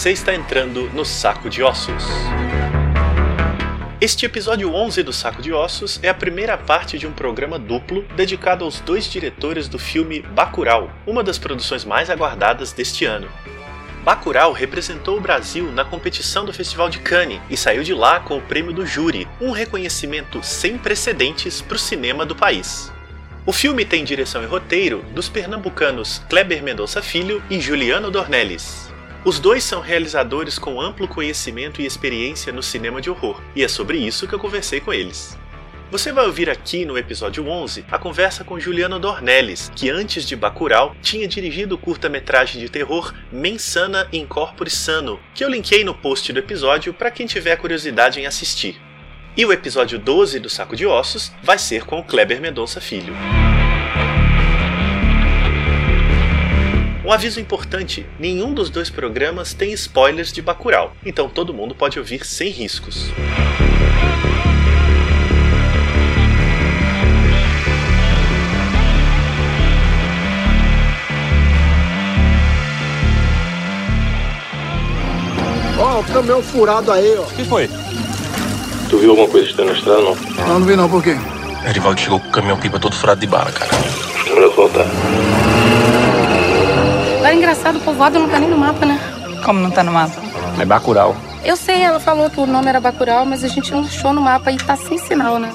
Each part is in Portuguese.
Você está entrando no Saco de Ossos. Este episódio 11 do Saco de Ossos é a primeira parte de um programa duplo dedicado aos dois diretores do filme Bacurau, uma das produções mais aguardadas deste ano. Bacurau representou o Brasil na competição do Festival de Cannes e saiu de lá com o prêmio do júri, um reconhecimento sem precedentes para o cinema do país. O filme tem direção e roteiro dos pernambucanos Kleber Mendonça Filho e Juliano Dornelles. Os dois são realizadores com amplo conhecimento e experiência no cinema de horror, e é sobre isso que eu conversei com eles. Você vai ouvir aqui no episódio 11 a conversa com Juliano Dornelles, que antes de Bacurau tinha dirigido o curta-metragem de terror Mensana Incorpore Sano, que eu linkei no post do episódio para quem tiver curiosidade em assistir. E o episódio 12 do Saco de Ossos vai ser com o Kleber Mendonça Filho. Um aviso importante: nenhum dos dois programas tem spoilers de Bacurau, então todo mundo pode ouvir sem riscos. Ó, o caminhão furado aí, ó. O que foi? Tu viu alguma coisa estranha na estrada, não? Não, não vi não, por quê? Erivaldo chegou com o caminhão pipa todo furado de bala, cara. Melhor voltar. Engraçado, o povoado não tá nem no mapa, né? Como não tá no mapa? É Bacurau. Eu sei, ela falou que o nome era Bacurau, mas a gente não achou no mapa e tá sem sinal, né?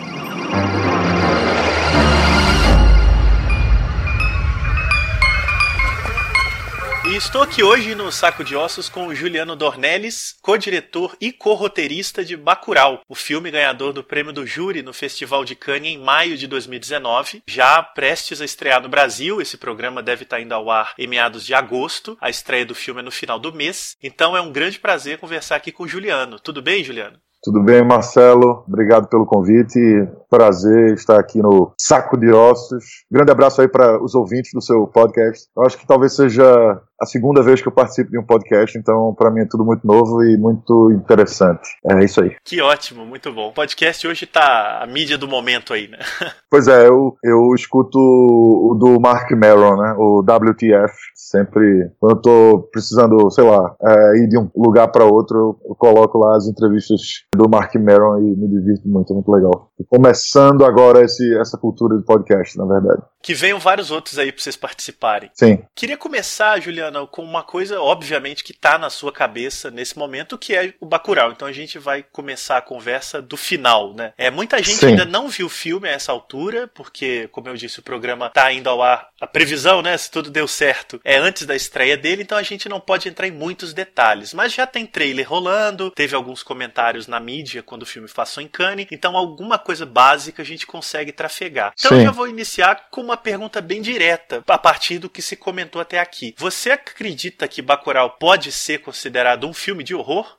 Estou aqui hoje no Saco de Ossos com o Juliano Dornelles, co-diretor e co-roteirista de Bacurau, o filme ganhador do prêmio do júri no Festival de Cannes em maio de 2019, já prestes a estrear no Brasil. Esse programa deve estar indo ao ar em meados de agosto. A estreia do filme é no final do mês. Então é um grande prazer conversar aqui com o Juliano. Tudo bem, Juliano? Tudo bem, Marcelo? Obrigado pelo convite. Prazer estar aqui no Saco de Ossos. Grande abraço aí para os ouvintes do seu podcast. Eu acho que talvez seja a segunda vez que eu participo de um podcast, então para mim é tudo muito novo e muito interessante. É isso aí. Que ótimo, muito bom. O podcast hoje tá a mídia do momento aí, né? Pois é, eu, eu escuto o do Mark Maron, né? O WTF. Sempre, quando eu tô precisando, sei lá, é, ir de um lugar para outro, eu, coloco lá as entrevistas do Mark Maron e me divirto muito, é muito legal. Começando agora esse, essa cultura de podcast, na verdade. Que venham vários outros aí para vocês participarem. Sim. Queria começar, Juliana, com uma coisa, obviamente, que tá na sua cabeça nesse momento, que é o Bacurau. Então a gente vai começar a conversa do final, né? É, muita gente Sim. ainda não viu o filme a essa altura, porque, como eu disse, o programa tá indo ao ar. A previsão, né, se tudo deu certo, é antes da estreia dele, então a gente não pode entrar em muitos detalhes. Mas já tem trailer rolando, teve alguns comentários na mídia quando o filme passou em Cannes, então alguma coisa básica a gente consegue trafegar. Então eu Sim. já vou iniciar com uma pergunta bem direta, a partir do que se comentou até aqui. Você acredita que Bacurau pode ser considerado um filme de horror?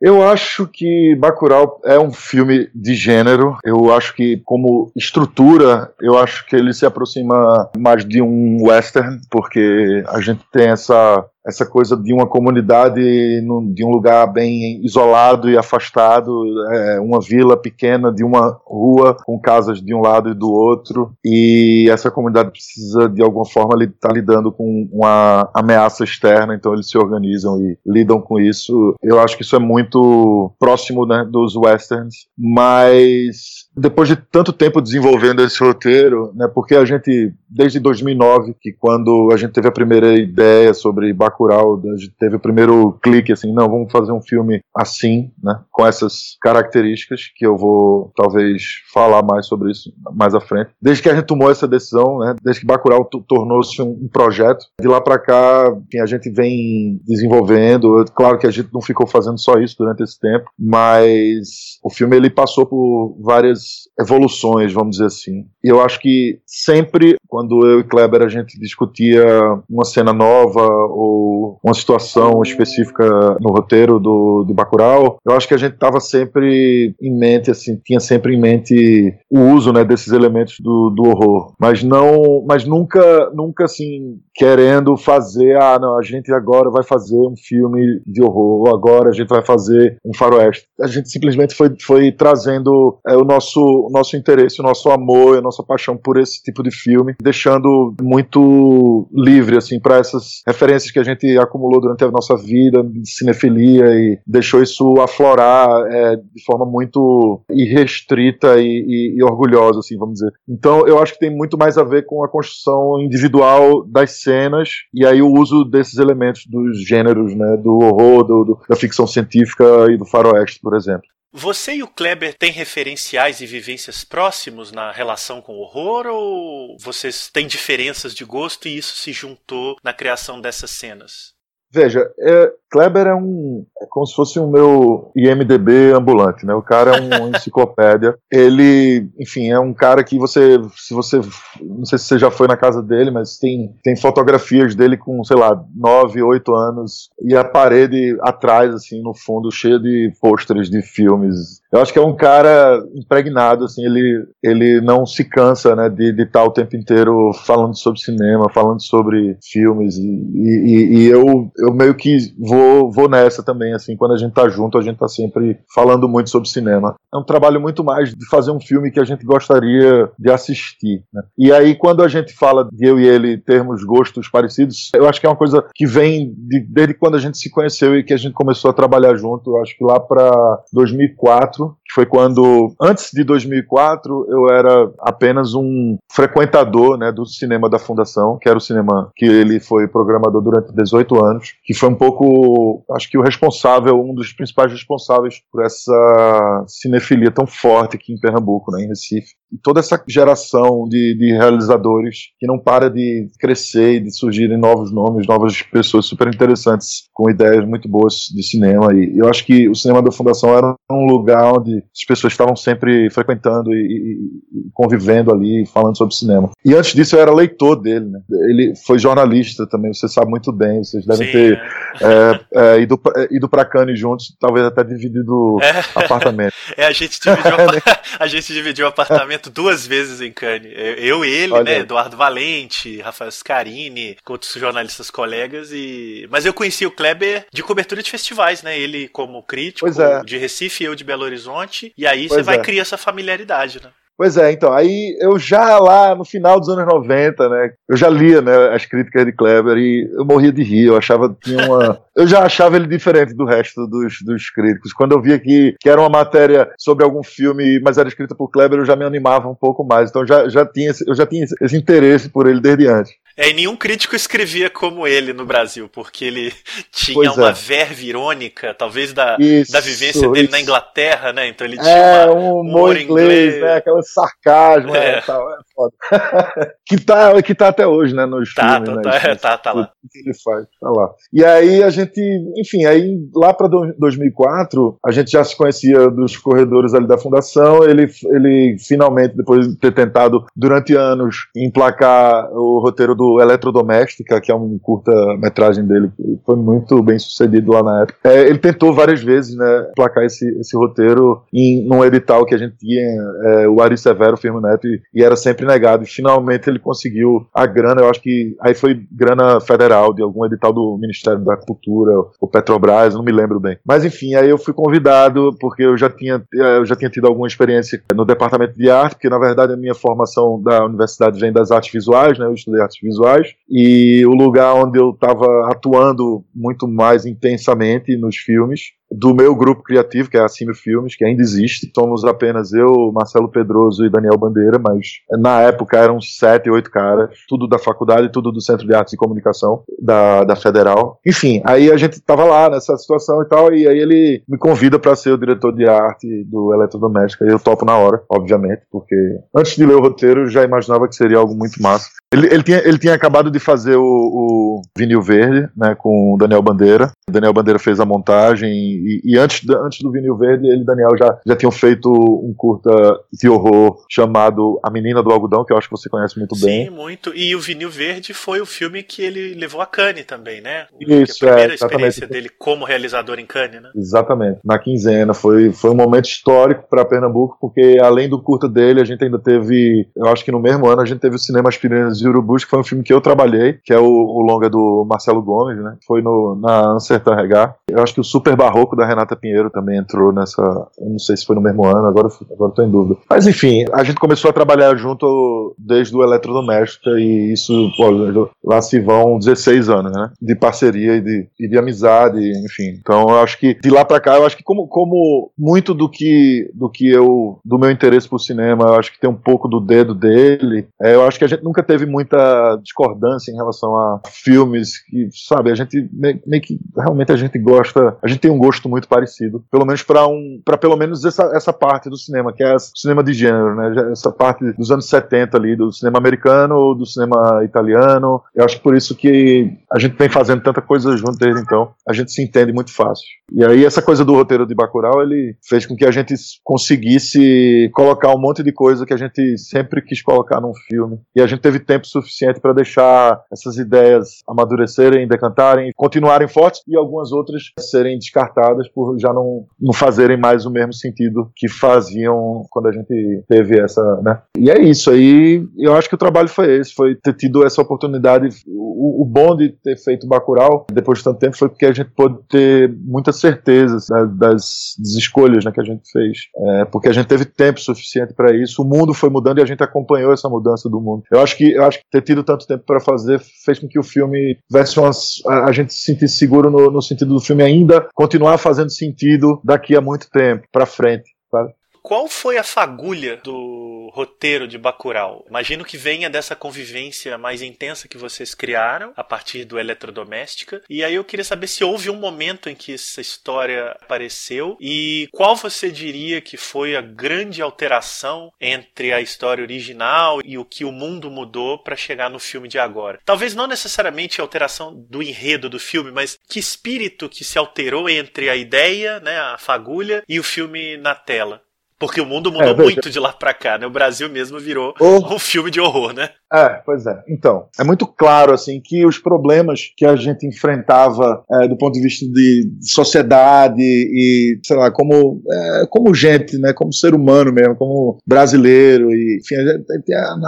Eu acho que Bacurau é um filme de gênero. Eu acho que, como estrutura, eu acho que ele se aproxima mais de um western, porque a gente tem essa essa coisa de uma comunidade de um lugar bem isolado e afastado, é, uma vila pequena de uma rua com casas de um lado e do outro, e essa comunidade precisa de alguma forma estar lidando com uma ameaça externa, então eles se organizam e lidam com isso. Eu acho que isso é muito próximo né, dos westerns, mas depois de tanto tempo desenvolvendo esse roteiro, né, porque a gente, desde 2009, que quando a gente teve a primeira ideia sobre Bacurau, teve o primeiro clique, assim, não, vamos fazer um filme assim, né, com essas características, que eu vou, talvez, falar mais sobre isso mais à frente. Desde que a gente tomou essa decisão, né, desde que Bacurau to- tornou-se um, um projeto, de lá para cá, enfim, a gente vem desenvolvendo, claro que a gente não ficou fazendo só isso durante esse tempo, mas o filme ele passou por várias evoluções, vamos dizer assim. E eu acho que sempre, quando eu e Kleber a gente discutia uma cena nova ou uma situação específica no roteiro do, do Bacurau, eu acho que a gente estava sempre em mente, assim, tinha sempre em mente o uso, né, desses elementos do, do horror, mas não, mas nunca, nunca assim querendo fazer, ah, não, a gente agora vai fazer um filme de horror, ou agora a gente vai fazer um faroeste. A gente simplesmente foi, foi trazendo é, o nosso, o nosso interesse, o nosso amor, a nossa paixão por esse tipo de filme, deixando muito livre assim para essas referências que a gente acumulou durante a nossa vida cinefilia e deixou isso aflorar é, de forma muito irrestrita e, e, e, orgulhosa, assim, vamos dizer. Então, eu acho que tem muito mais a ver com a construção individual das cenas e aí o uso desses elementos dos gêneros, né, do horror, do, do, da ficção científica e do faroeste, por exemplo. Você e o Kleber têm referenciais e vivências próximos na relação com o horror ou vocês têm diferenças de gosto e isso se juntou na criação dessas cenas? Veja, é, Kleber é um. É como se fosse o meu IMDB ambulante, né? O cara é uma enciclopédia. Ele, enfim, é um cara que você. Se você. Não sei se você já foi na casa dele, mas tem, tem fotografias dele com, sei lá, 9, 8 anos. E a parede atrás, assim, no fundo, cheia de pôsteres de filmes. Eu acho que é um cara impregnado, assim, ele, ele não se cansa, né, de, de estar o tempo inteiro falando sobre cinema, falando sobre filmes. E, e, e eu, eu meio que vou vou, vou nessa também, assim, quando a gente tá junto, a gente tá sempre falando muito sobre cinema. É um trabalho muito mais de fazer um filme que a gente gostaria de assistir. Né? E aí, quando a gente fala de eu e ele termos gostos parecidos, eu acho que é uma coisa que vem de, desde quando a gente se conheceu e que a gente começou a trabalhar junto, acho que lá para 2004, que foi quando, antes de 2004, eu era apenas um frequentador né, do cinema da Fundação, que era o cinema que ele foi programador durante 18 anos, que foi um pouco acho que o responsável, um dos principais responsáveis por essa cinefilia tão forte aqui em Pernambuco, né, em Recife toda essa geração de, de, realizadores que não para de crescer e de surgirem novos nomes, novas pessoas super interessantes com ideias muito boas de cinema. E eu acho que o cinema da Fundação era um lugar onde as pessoas estavam sempre frequentando e, e, e convivendo ali, falando sobre cinema. E antes disso eu era leitor dele, né? Ele foi jornalista também, você sabe muito bem, vocês devem Sim, ter é. É, é, ido, é, ido pra Cannes juntos, talvez até dividido é. apartamento. É, a gente dividiu, a gente dividiu apartamento duas vezes em Cannes. Eu, ele, Olha. né, Eduardo Valente, Rafael Scarini, com outros jornalistas colegas e mas eu conheci o Kleber de cobertura de festivais, né? Ele como crítico é. de Recife, eu de Belo Horizonte, e aí pois você vai é. criar essa familiaridade, né? Pois é, então, aí eu já lá no final dos anos 90, né, eu já lia, né, as críticas de Kleber e eu morria de rir, eu achava tinha uma... eu já achava ele diferente do resto dos, dos críticos. Quando eu via que, que era uma matéria sobre algum filme, mas era escrita por Kleber, eu já me animava um pouco mais, então já, já tinha, eu já tinha esse interesse por ele desde antes. É, e nenhum crítico escrevia como ele no Brasil, porque ele tinha pois uma é. verve irônica, talvez da, isso, da vivência dele isso. na Inglaterra, né? Então ele tinha é, uma, um humor inglês, inglês, né? Aquela sarcasmo, é. Né, tal, é foda. que, tá, que tá até hoje, né, nos tá, filmes, tá, né? Tá, tá, tá lá. que ele faz, tá lá. E aí a gente, enfim, aí lá pra 2004, a gente já se conhecia dos corredores ali da fundação, ele, ele finalmente, depois de ter tentado durante anos emplacar o roteiro do Eletrodoméstica, que é um curta-metragem dele, foi muito bem sucedido lá na época, é, ele tentou várias vezes, né, emplacar esse, esse roteiro em, num edital que a gente tinha, é, o Ari Severo, Firmo Neto, e, e era sempre negado. Finalmente ele conseguiu a grana, eu acho que aí foi grana federal, de algum edital do Ministério da Cultura, o Petrobras, não me lembro bem. Mas enfim, aí eu fui convidado, porque eu já tinha, eu já tinha tido alguma experiência no departamento de arte, porque na verdade a minha formação da universidade vem das artes visuais, né? Eu estudei artes visuais, e o lugar onde eu estava atuando muito mais intensamente nos filmes do meu grupo criativo, que é a Cine Filmes, que ainda existe. Somos apenas eu, Marcelo Pedroso e Daniel Bandeira, mas na época eram sete, oito caras, tudo da faculdade, tudo do Centro de Artes e Comunicação da, da Federal. Enfim, aí a gente tava lá nessa situação e tal, e aí ele me convida para ser o diretor de arte do Eletrodoméstica, e eu topo na hora, obviamente, porque antes de ler o roteiro eu já imaginava que seria algo muito massa. Ele, ele, tinha, ele tinha acabado de fazer o, o Vinil Verde, né, com o Daniel Bandeira. O Daniel Bandeira fez a montagem e, e antes, antes do Vinil Verde, ele e Daniel já, já tinham feito um curta de horror chamado A Menina do Algodão, que eu acho que você conhece muito bem. Sim, muito. E o Vinil Verde foi o filme que ele levou a Cannes também, né? Isso, a primeira é, experiência dele como realizador em Cannes, né? Exatamente. Na quinzena. Foi, foi um momento histórico para Pernambuco, porque além do curta dele, a gente ainda teve, eu acho que no mesmo ano, a gente teve o Cinema Aspirinas de Urubus, que foi um filme que eu trabalhei, que é o, o longa do Marcelo Gomes, né? Foi no, na Ansertan Regar. Eu acho que o Super Barroco pouco da Renata Pinheiro também entrou nessa. Não sei se foi no mesmo ano, agora, agora tô em dúvida. Mas enfim, a gente começou a trabalhar junto desde o Eletrodoméstica e isso, pô, lá se vão 16 anos, né? De parceria e de, e de amizade, enfim. Então eu acho que de lá pra cá, eu acho que como, como muito do que, do que eu. do meu interesse por cinema, eu acho que tem um pouco do dedo dele. É, eu acho que a gente nunca teve muita discordância em relação a filmes que, sabe, a gente meio que realmente a gente gosta, a gente tem um gosto muito parecido, pelo menos para um, para pelo menos essa, essa parte do cinema, que é o cinema de gênero, né? Essa parte dos anos 70 ali, do cinema americano, do cinema italiano. Eu acho que por isso que a gente vem fazendo tanta coisa junto desde então, a gente se entende muito fácil. E aí essa coisa do roteiro de Bacurau, ele fez com que a gente conseguisse colocar um monte de coisa que a gente sempre quis colocar num filme. E a gente teve tempo suficiente para deixar essas ideias amadurecerem, decantarem, continuarem fortes e algumas outras serem descartadas por já não, não fazerem mais o mesmo sentido que faziam quando a gente teve essa, né? E é isso aí. Eu acho que o trabalho foi esse, foi ter tido essa oportunidade. O, o bom de ter feito Bacurau depois de tanto tempo foi porque a gente pôde ter muitas certezas né, das, das, escolhas né, que a gente fez, é, porque a gente teve tempo suficiente para isso. O mundo foi mudando e a gente acompanhou essa mudança do mundo. Eu acho que eu acho que ter tido tanto tempo para fazer fez com que o filme tivesse uma, a, a gente se sentisse seguro no, no sentido do filme ainda continuar fazendo sentido daqui a muito tempo para frente, sabe? Qual foi a fagulha do roteiro de Bacurau? Imagino que venha dessa convivência mais intensa que vocês criaram a partir do Eletrodoméstica. E aí eu queria saber se houve um momento em que essa história apareceu e qual você diria que foi a grande alteração entre a história original e o que o mundo mudou para chegar no filme de agora. Talvez não necessariamente a alteração do enredo do filme, mas que espírito que se alterou entre a ideia, né, a fagulha e o filme na tela. Porque o mundo mudou é, muito de lá pra cá, né? O Brasil mesmo virou oh. um filme de horror, né? É, pois é. Então, é muito claro, assim, que os problemas que a gente enfrentava é, do ponto de vista de sociedade e, sei lá, como, é, como gente, né? Como ser humano mesmo, como brasileiro e, enfim,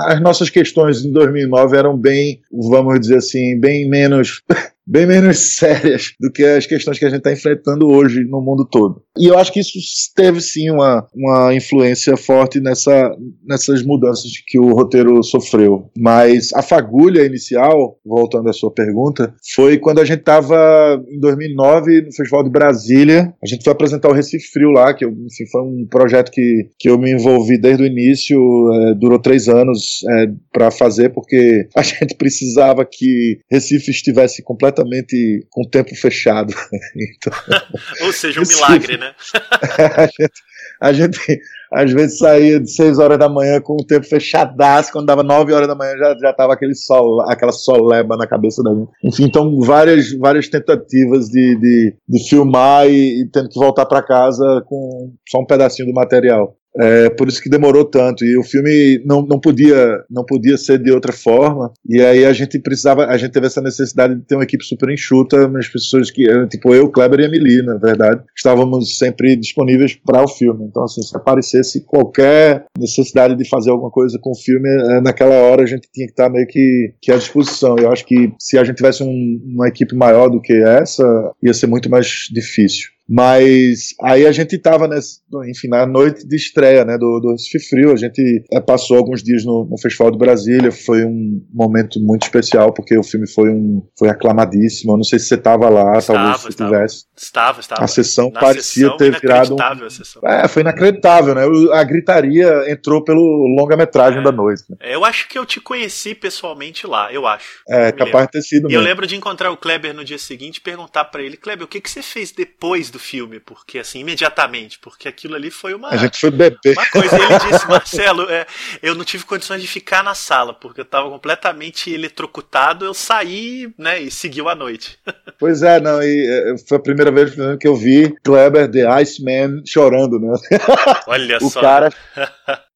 as nossas questões em 2009 eram bem, vamos dizer assim, bem menos bem menos sérias do que as questões que a gente está enfrentando hoje no mundo todo. E eu acho que isso teve sim uma, uma influência forte nessa, nessas mudanças que o roteiro sofreu. Mas a fagulha inicial, voltando à sua pergunta, foi quando a gente estava em 2009 no Festival de Brasília. A gente foi apresentar o Recife Frio lá, que enfim, foi um projeto que, que eu me envolvi desde o início, é, durou três anos é, para fazer, porque a gente precisava que Recife estivesse completamente completamente com o tempo fechado. então, Ou seja, um milagre, né? a, gente, a gente às vezes saía de 6 horas da manhã com o tempo fechadaço, quando dava 9 horas da manhã já, já tava aquele sol, aquela soleba na cabeça da gente. Enfim, então várias, várias tentativas de, de, de filmar e, e tendo que voltar para casa com só um pedacinho do material. É, por isso que demorou tanto. E o filme não, não podia não podia ser de outra forma. E aí a gente precisava a gente teve essa necessidade de ter uma equipe super enxuta mas pessoas que tipo eu Kleber e Emily na verdade estávamos sempre disponíveis para o filme. Então assim se aparecesse qualquer necessidade de fazer alguma coisa com o filme é, naquela hora a gente tinha que estar meio que, que à disposição. Eu acho que se a gente tivesse um, uma equipe maior do que essa ia ser muito mais difícil mas aí a gente estava, enfim, na noite de estreia né, do, do Recife Frio. A gente é, passou alguns dias no, no, Festival de Brasília. Foi um momento muito especial, porque o filme foi, um, foi aclamadíssimo. Eu não sei se você estava lá, estava, talvez você estava, tivesse. Estava, estava. A sessão na parecia sessão, ter virado. Um... É, foi inacreditável, né? A gritaria entrou pelo longa-metragem é. da noite. Né? Eu acho que eu te conheci pessoalmente lá, eu acho. É, capaz de ter sido. E eu lembro de encontrar o Kleber no dia seguinte e perguntar para ele: Kleber, o que, que você fez depois do filme, porque assim, imediatamente, porque aquilo ali foi uma. A gente foi beber. Uma coisa. E ele disse, Marcelo, é, eu não tive condições de ficar na sala, porque eu estava completamente eletrocutado, eu saí, né, e seguiu a noite. Pois é, não, e é, foi a primeira vez que eu vi Kleber, The Iceman, chorando, né? Olha o só. O cara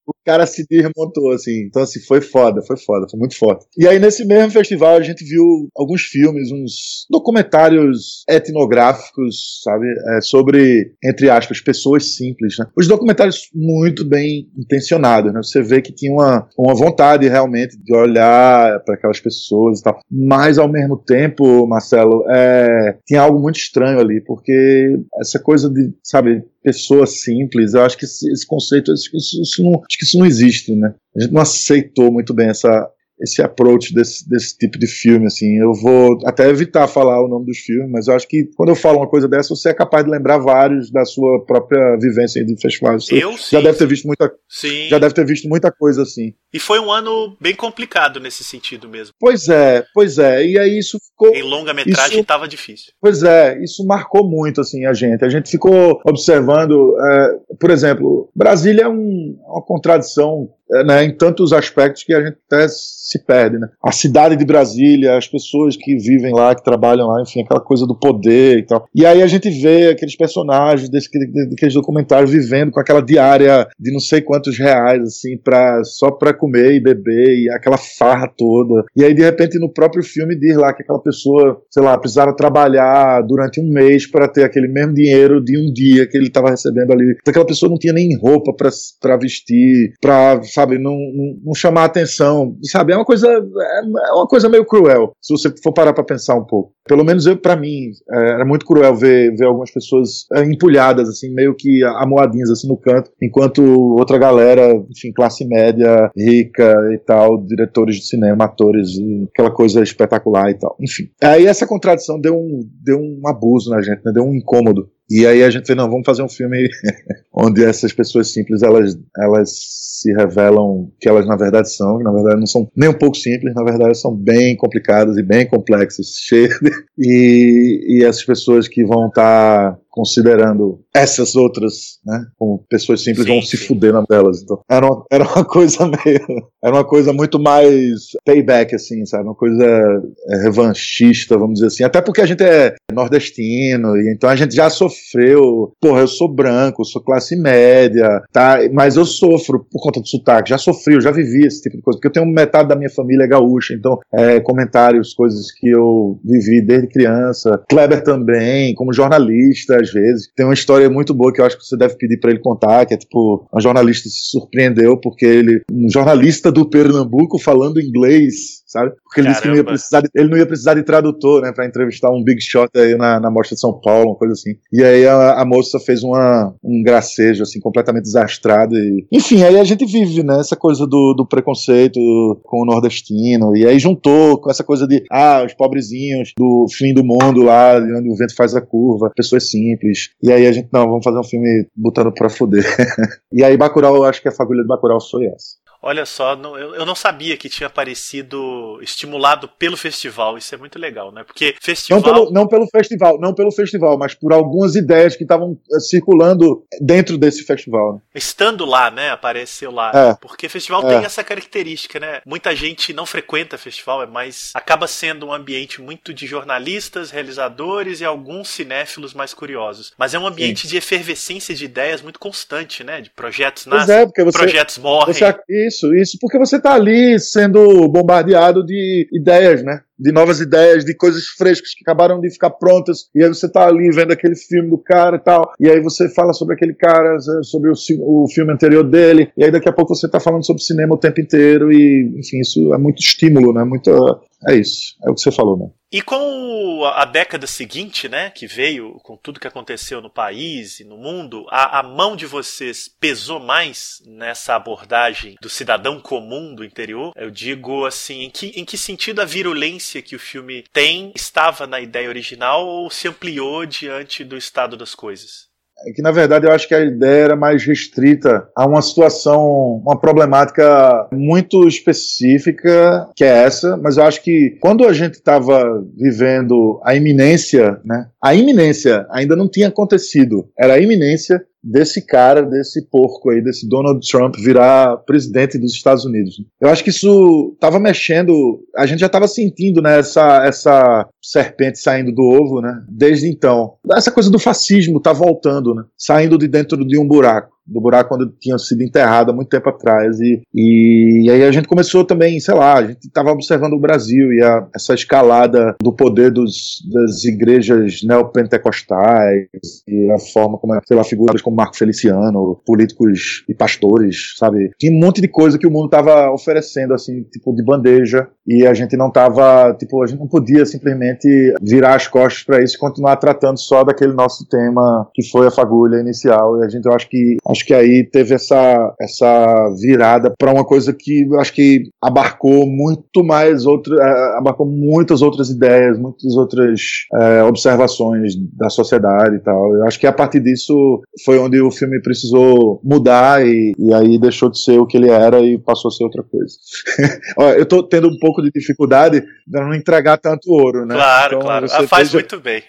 se desmontou, assim. Então, assim, foi foda, foi foda, foi muito foda. E aí, nesse mesmo festival, a gente viu alguns filmes, uns documentários etnográficos, sabe? É, sobre, entre aspas, pessoas simples, né? Os documentários muito bem intencionados, né? Você vê que tinha uma, uma vontade realmente de olhar para aquelas pessoas e tal. Mas, ao mesmo tempo, Marcelo, é, tinha algo muito estranho ali, porque essa coisa de, sabe, pessoa simples, eu acho que esse, esse conceito, isso, isso, não, acho que isso não existe, né? A gente não aceitou muito bem essa, esse approach desse, desse tipo de filme, assim. Eu vou até evitar falar o nome dos filmes, mas eu acho que quando eu falo uma coisa dessa, você é capaz de lembrar vários da sua própria vivência de festivais. Você Eu já sim. deve ter visto muita, Sim. já deve ter visto muita coisa assim. E foi um ano bem complicado nesse sentido mesmo. Pois é, pois é. E aí isso ficou Em longa-metragem Isso- tava difícil. Pois é, isso marcou muito assim a gente. A gente ficou observando, é, por exemplo, Brasília é um- uma contradição né, em tantos aspectos que a gente até se perde. Né? A cidade de Brasília, as pessoas que vivem lá, que trabalham lá, enfim, aquela coisa do poder e tal. E aí a gente vê aqueles personagens daqueles documentários vivendo com aquela diária de não sei quantos reais, assim, pra, só pra comer e beber e aquela farra toda. E aí, de repente, no próprio filme diz lá que aquela pessoa, sei lá, precisava trabalhar durante um mês para ter aquele mesmo dinheiro de um dia que ele estava recebendo ali. Então, aquela pessoa não tinha nem roupa pra vestir, pra, sabe, não, não, não chamar atenção. Sabe, é uma coisa, é é uma coisa meio cruel, se você for parar pra pensar um pouco. Pelo menos eu, para mim, é, era muito cruel ver, ver algumas pessoas é, empulhadas, assim, meio que amoadinhas, assim, no canto, enquanto outra galera, enfim, classe média, rica e tal, diretores de cinema, atores, aquela coisa espetacular e tal. Enfim. Aí essa contradição deu um, deu um abuso na gente, né? deu um incômodo. E aí a gente fez, não, vamos fazer um filme onde essas pessoas simples, elas, elas se revelam que elas na verdade são, que na verdade não são nem um pouco simples, na verdade são bem complicadas e bem complexas, e, e essas pessoas que vão estar considerando essas outras, né, como pessoas simples Sim, vão se sim. fuder na delas. Então, era uma, era uma coisa meio, era uma coisa muito mais payback, assim, sabe, uma coisa é, revanchista, vamos dizer assim, até porque a gente é nordestino, e então a gente já sofreu, porra, eu sou branco, sou classe média, tá, mas eu sofro por conta do sotaque, já sofri, eu já vivi esse tipo de coisa, porque eu tenho metade da minha família é gaúcha, então, é, comentários, coisas que eu vivi desde criança, Kleber também, como jornalista, às vezes, tem uma história muito boa que eu acho que você deve pedir pra ele contar, que é tipo, uma jornalista se surpreendeu porque ele, um jornalista do Pernambuco falando inglês, sabe? Porque ele disse que não ia Caramba. precisar de, ele não ia precisar de tradutor, né, para entrevistar um big shot aí na, na mostra de São Paulo, uma coisa assim. E aí a, a moça fez uma, um gracejo assim completamente desastrado e, enfim, aí a gente vive, né, essa coisa do, do preconceito com o nordestino e aí juntou com essa coisa de ah, os pobrezinhos do fim do mundo lá, de onde o vento faz a curva, pessoas simples. E aí a gente não, vamos fazer um filme botando pra fuder. e aí Bacurau, eu acho que a fagulha de Bacurau foi essa. Olha só, não- eu, eu não sabia que tinha aparecido estimulado pelo festival. Isso é muito legal, né? Porque Não festival. pelo, não pelo festival, não pelo festival, mas por algumas ideias que estavam eh, circulando dentro desse festival. né? Estando lá, né? Apareceu lá. É. Porque festival É. tem essa característica, né? Muita gente não frequenta festival, é mais. acaba sendo um ambiente muito de jornalistas, realizadores e alguns cinéfilos mais curiosos. Mas é um ambiente de efervescência de ideias muito constante, né? De projetos Pois nascem, é, você, projetos morrem. você. Isso, isso, porque você tá ali sendo bombardeado de ideias, né? De novas ideias, de coisas frescas que acabaram de ficar prontas, e aí você tá ali vendo aquele filme do cara e tal, e aí você fala sobre aquele cara, sobre o, o filme anterior dele, e aí daqui a pouco você tá falando sobre cinema o tempo inteiro, e enfim, isso é muito estímulo, né? Muito. É isso, é o que você falou, né? E com a década seguinte, né, que veio com tudo que aconteceu no país e no mundo, a, a mão de vocês pesou mais nessa abordagem do cidadão comum do interior? Eu digo assim, em que, em que sentido a virulência que o filme tem estava na ideia original ou se ampliou diante do estado das coisas? É que, na verdade, eu acho que a ideia era mais restrita a uma situação, uma problemática muito específica, que é essa, mas eu acho que quando a gente estava vivendo a iminência, né, a iminência ainda não tinha acontecido, era a iminência desse cara, desse porco aí, desse Donald Trump virar presidente dos Estados Unidos. Eu acho que isso estava mexendo, a gente já estava sentindo né, essa, essa serpente saindo do ovo, né, desde então. Essa coisa do fascismo tá voltando, né, saindo de dentro de um buraco. Do buraco quando tinha sido enterrado há muito tempo atrás. E, e, e aí a gente começou também, sei lá, a gente estava observando o Brasil e a, essa escalada do poder dos, das igrejas neopentecostais e a forma como, sei lá, figuras como Marco Feliciano, políticos e pastores, sabe? Tinha um monte de coisa que o mundo estava oferecendo, assim, tipo, de bandeja e a gente não tava, tipo, a gente não podia simplesmente virar as costas para isso e continuar tratando só daquele nosso tema que foi a fagulha inicial. E a gente, eu acho que, acho que aí teve essa, essa virada para uma coisa que acho que abarcou muito mais outra, é, abarcou muitas outras ideias, muitas outras é, observações da sociedade e tal. Eu acho que a partir disso foi onde o filme precisou mudar e, e aí deixou de ser o que ele era e passou a ser outra coisa. eu tô tendo um pouco de dificuldade de não entregar tanto ouro, né? Claro, então, claro. Ah, faz muito bem.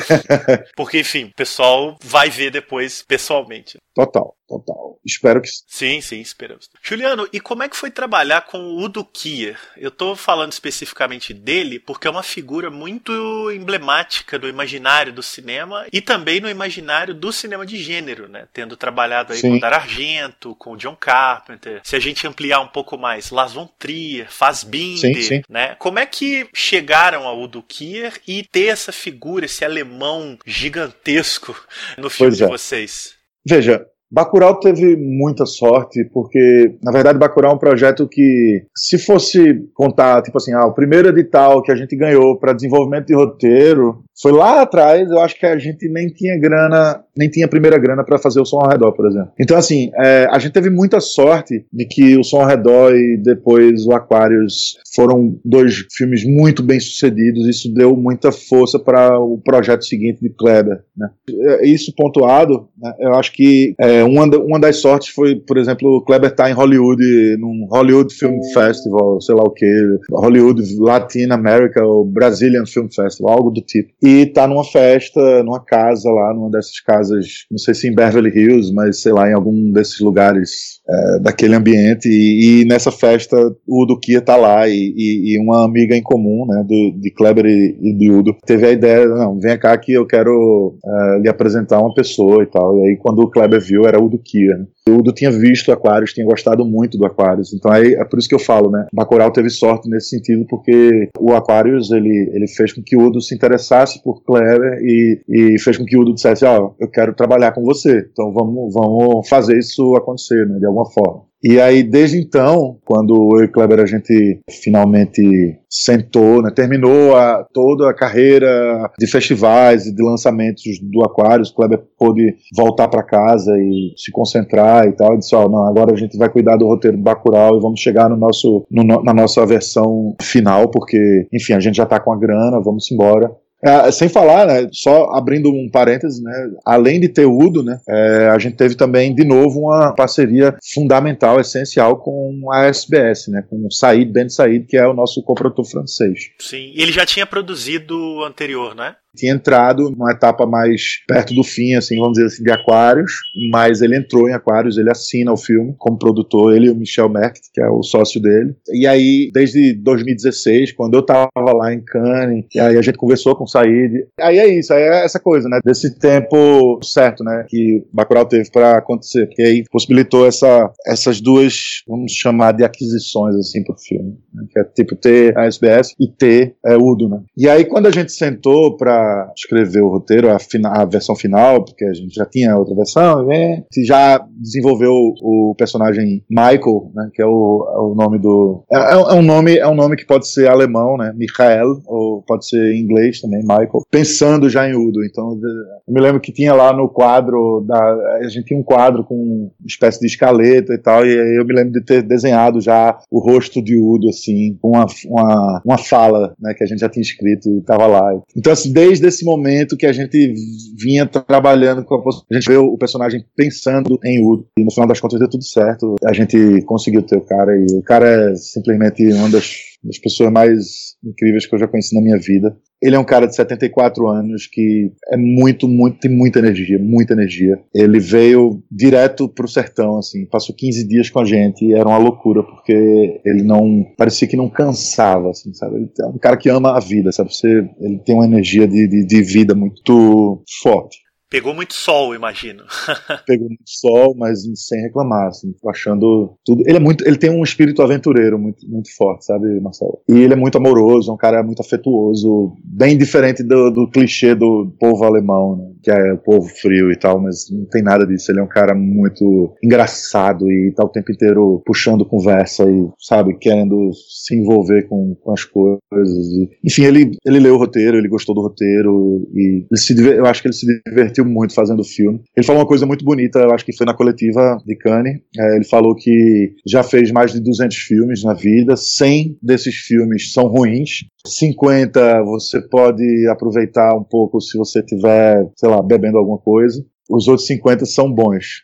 Porque, enfim, o pessoal vai ver depois pessoalmente. Total, total. Espero que sim. Sim, esperamos. Juliano, e como é que foi trabalhar com o Udo Kier? Eu estou falando especificamente dele porque é uma figura muito emblemática do imaginário do cinema e também no imaginário do cinema de gênero, né? Tendo trabalhado aí sim. com Dar Argento, com John Carpenter. Se a gente ampliar um pouco mais, Lars von Trier, Fassbinder, sim, sim. né? Como é que chegaram ao Udo Kier e ter essa figura, esse alemão gigantesco no filme de é. vocês? Veja, Bacurau teve muita sorte, porque, na verdade, Bacurau é um projeto que, se fosse contar, tipo assim, ah, o primeiro edital que a gente ganhou para desenvolvimento de roteiro, foi lá atrás, eu acho que a gente nem tinha grana, nem tinha primeira grana para fazer o som ao redor, por exemplo. Então, assim, é, a gente teve muita sorte de que o som ao redor e depois o Aquarius foram dois filmes muito bem sucedidos. Isso deu muita força para o projeto seguinte de Kleber. Né? É, isso pontuado, né, eu acho que é, uma, uma das sortes foi, por exemplo, o Kleber estar tá em Hollywood, num Hollywood Film Festival, sei lá o que, Hollywood Latin America ou Brazilian Film Festival, algo do tipo. E tá numa festa, numa casa lá, numa dessas casas, não sei se em Beverly Hills, mas sei lá, em algum desses lugares é, daquele ambiente. E, e, nessa festa o Udo Kia tá lá e, e, e, uma amiga em comum, né, do, de Kleber e, de Udo, teve a ideia, não, vem cá que eu quero é, lhe apresentar uma pessoa e tal. E aí quando o Kleber viu, era o Udo Kia, né? O Udo tinha visto Aquarius, tinha gostado muito do Aquarius, então aí é por isso que eu falo, né? Bacurau teve sorte nesse sentido, porque o Aquarius ele, ele fez com que o Udo se interessasse por Kleber e, e fez com que o Udo dissesse: Ó, oh, eu quero trabalhar com você, então vamos, vamos fazer isso acontecer, né? De alguma forma. E aí, desde então, quando eu e Kleber a gente finalmente sentou, né, terminou a, toda a carreira de festivais e de lançamentos do Aquários, Kleber pôde voltar para casa e se concentrar e tal. E disse: Ó, oh, não, agora a gente vai cuidar do roteiro do Bacurau e vamos chegar no nosso, no, na nossa versão final, porque, enfim, a gente já está com a grana, vamos embora. É, sem falar, né, só abrindo um parêntese, né, além de ter Udo, né, é, a gente teve também, de novo, uma parceria fundamental, essencial com a SBS, né, com o Said Ben Said, que é o nosso coprodutor francês. Sim, e ele já tinha produzido o anterior, né? Tinha entrado numa etapa mais perto do fim, assim, vamos dizer assim, de Aquários, mas ele entrou em Aquários, ele assina o filme como produtor, ele e o Michel Merck, que é o sócio dele. E aí, desde 2016, quando eu tava lá em Cannes, e aí a gente conversou com o Said, aí é isso, aí é essa coisa, né, desse tempo certo, né, que Bacurau teve para acontecer, porque aí possibilitou essa, essas duas, vamos chamar de aquisições, assim, pro filme, né, que é tipo ter a SBS e ter é, Udo, né. E aí, quando a gente sentou para escrever o roteiro, a, a, versão final, porque a gente já tinha outra versão, né? já desenvolveu o personagem Michael, né, que é o, o nome do. É, é, é, um nome, é um nome que pode ser alemão, né? Michael, ou pode ser em inglês também, Michael, pensando já em Udo. Então, eu me lembro que tinha lá no quadro, da, a gente tinha um quadro com uma espécie de escaleta e tal, e eu me lembro de ter desenhado já o rosto de Udo, assim, com uma, uma, uma fala, né, que a gente já tinha escrito e estava lá. Então, assim, desde desde esse momento que a gente vinha trabalhando com a a gente vê o personagem pensando em Udo e no final das contas deu tudo certo. A gente conseguiu ter o cara e o cara é simplesmente uma das, das pessoas mais incríveis que eu já conheci na minha vida. Ele é um cara de 74 anos que é muito, muito, tem muita energia, muita energia. Ele veio direto pro sertão, assim, passou 15 dias com a gente e era uma loucura, porque ele não, parecia que não cansava, assim, sabe? Ele é um cara que ama a vida, sabe? Você, ele tem uma energia de, de, de vida muito forte. Pegou muito sol, imagino. Pegou muito sol, mas sem reclamar, assim, achando tudo. Ele é muito, ele tem um espírito aventureiro muito, muito forte, sabe, Marcelo? E ele é muito amoroso, é um cara muito afetuoso, bem diferente do, do clichê do povo alemão, né? Que é o povo frio e tal, mas não tem nada disso. Ele é um cara muito engraçado e tá o tempo inteiro puxando conversa e, sabe, querendo se envolver com, com as coisas. E, enfim, ele, ele leu o roteiro, ele gostou do roteiro e se, eu acho que ele se divertiu muito fazendo o filme. Ele falou uma coisa muito bonita, eu acho que foi na coletiva de Cannes. É, ele falou que já fez mais de 200 filmes na vida, 100 desses filmes são ruins, 50 você pode aproveitar um pouco se você tiver, sei lá, bebendo alguma coisa. Os outros 50 são bons.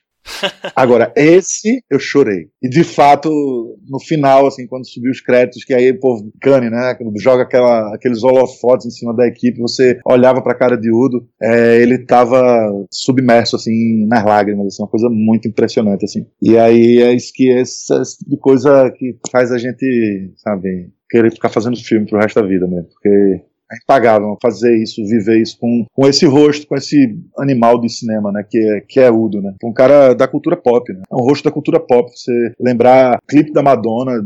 Agora, esse eu chorei. E de fato, no final, assim, quando subiu os créditos, que aí o povo cane, né? Joga aquela, aqueles holofotes em cima da equipe, você olhava pra cara de Udo, é, ele tava submerso, assim, nas lágrimas, assim, uma coisa muito impressionante, assim. E aí é isso que esse, esse tipo coisa que faz a gente, sabe, querer ficar fazendo filme pro resto da vida mesmo, porque é impagável fazer isso, viver isso com, com esse rosto, com esse animal de cinema, né, que é, que é Udo, né, um cara da cultura pop, né, é um rosto da cultura pop, você lembrar clipe da Madonna,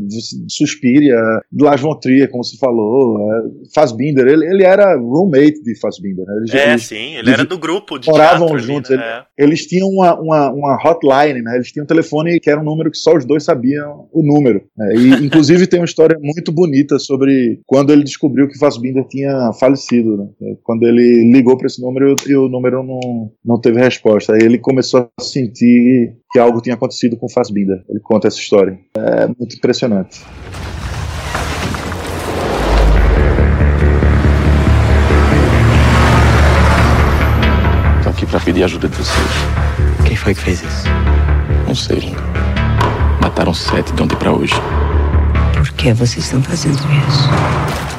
Suspiria, do Lars von Trier, como você falou, é, Fassbinder, ele, ele era roommate de Fassbinder, né, ele, é, sim, ele era do grupo de moravam juntos, ali, né? ele, eles tinham uma, uma, uma, hotline, né, eles tinham um telefone que era um número que só os dois sabiam o número, né, e inclusive tem uma história muito bonita sobre quando ele descobriu que Fassbinder tinha falecido. Né? Quando ele ligou para esse número e o número não, não teve resposta. Aí ele começou a sentir que algo tinha acontecido com Fassbinder. Ele conta essa história. É muito impressionante. Estou aqui para pedir ajuda de vocês. Quem foi que fez isso? Não sei. Mataram sete de ontem para hoje. Por que vocês estão fazendo isso?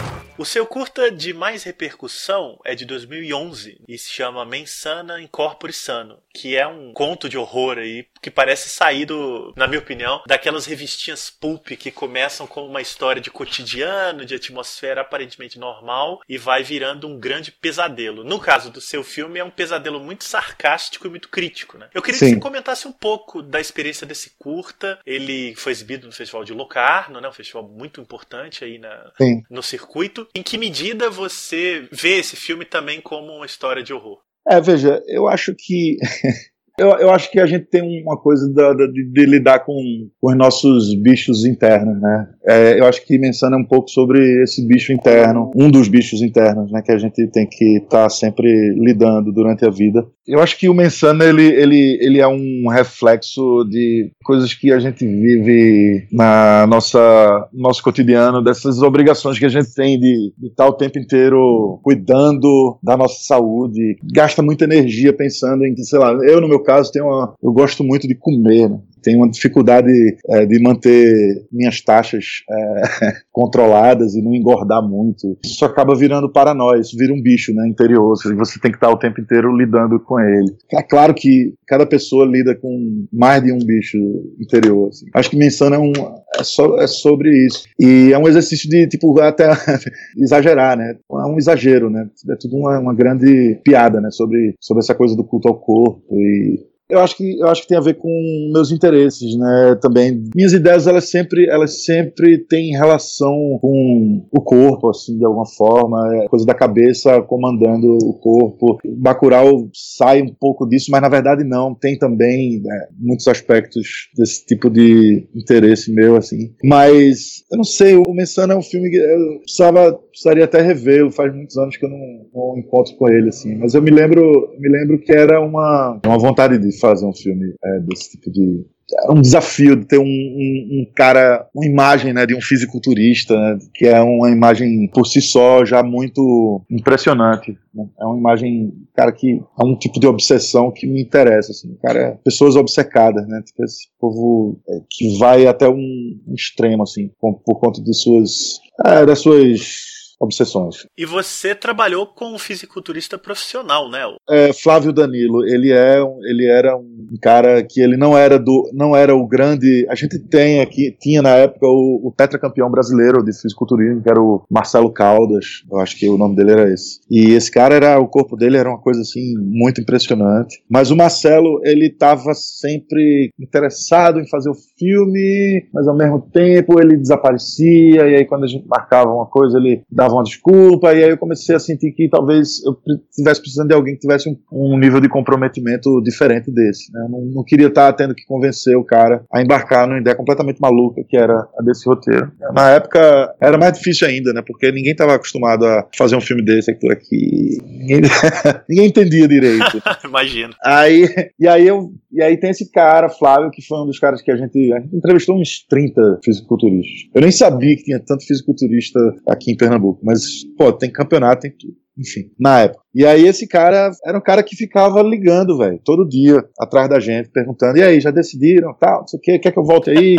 O seu curta de mais repercussão é de 2011 e se chama Mensana Incorpore Sano, que é um conto de horror aí que parece saído, na minha opinião, daquelas revistinhas pulp que começam com uma história de cotidiano, de atmosfera aparentemente normal e vai virando um grande pesadelo. No caso do seu filme, é um pesadelo muito sarcástico e muito crítico, né? Eu queria Sim. que você comentasse um pouco da experiência desse curta. Ele foi exibido no Festival de Locarno, né? Um festival muito importante aí na, no circuito. Em que medida você vê esse filme também como uma história de horror? É, veja, eu acho que Eu, eu acho que a gente tem uma coisa da, da, de, de, lidar com, com os nossos bichos internos, né? É, eu acho que Mensana um pouco sobre esse bicho interno, um dos bichos internos, né? Que a gente tem que estar tá sempre lidando durante a vida. Eu acho que o Mensana, ele, ele, ele é um reflexo de coisas que a gente vive na nossa nosso cotidiano, dessas obrigações que a gente tem de, de estar o tempo inteiro cuidando da nossa saúde, gasta muita energia pensando em, sei lá, eu no meu caso, tenho uma, eu gosto muito de comer, né? Tenho uma dificuldade é, de manter minhas taxas é, controladas e não engordar muito. Isso acaba virando para nós, isso vira um bicho né, interior, você tem que estar o tempo inteiro lidando com ele. É claro que cada pessoa lida com mais de um bicho interior. Assim. Acho que Mensana é, um, é, so, é, sobre isso. E é um exercício de, tipo, até exagerar, né? É um exagero, né? É tudo uma, uma grande piada, né? Sobre, sobre essa coisa do culto ao corpo e eu acho que eu acho que tem a ver com meus interesses, né? Também minhas ideias elas sempre elas sempre têm relação com o corpo, assim, de alguma forma, é coisa da cabeça comandando o corpo. Bacurau sai um pouco disso, mas na verdade não. Tem também né, muitos aspectos desse tipo de interesse meu, assim. Mas eu não sei. O Mensana é um filme que eu precisava precisaria até rever. Faz muitos anos que eu não, não encontro com ele, assim. Mas eu me lembro me lembro que era uma uma vontade fazer um filme é, desse tipo de é um desafio de ter um, um, um, cara, uma imagem né, de um fisiculturista, né, que é uma imagem por si só já muito impressionante. Né? É uma imagem, cara, que é um tipo de obsessão que me interessa. Assim, cara, pessoas obcecadas, né, tipo esse povo é, que vai até um, extremo, assim, por, por conta de suas, é, das suas obsessões. E você trabalhou com um fisiculturista profissional, né? É, Flávio Danilo, ele é ele era um cara que ele não era do não era o grande. A gente tem aqui tinha na época o, o tetracampeão brasileiro de fisiculturismo, que era o Marcelo Caldas. Eu acho que o nome dele era esse. E esse cara era o corpo dele era uma coisa assim muito impressionante. Mas o Marcelo ele estava sempre interessado em fazer o filme, mas ao mesmo tempo ele desaparecia e aí quando a gente marcava uma coisa ele dava uma desculpa e aí eu comecei a sentir que talvez eu estivesse precisando de alguém que tivesse um, um nível de comprometimento diferente desse. Né? Eu não, não queria estar tendo que convencer o cara a embarcar numa ideia completamente maluca que era a desse roteiro. Na época era mais difícil ainda, né? Porque ninguém estava acostumado a fazer um filme desse por aqui. Ninguém, ninguém entendia direito. Imagino. Aí, e aí eu e aí tem esse cara, Flávio, que foi um dos caras que a gente, a gente entrevistou uns 30 fisiculturistas. Eu nem sabia que tinha tanto fisiculturista aqui em Pernambuco, mas, pô, tem campeonato, tem tudo enfim, na época. E aí esse cara era um cara que ficava ligando, velho, todo dia, atrás da gente, perguntando, e aí, já decidiram, tal, não sei o que, quer que eu volte aí?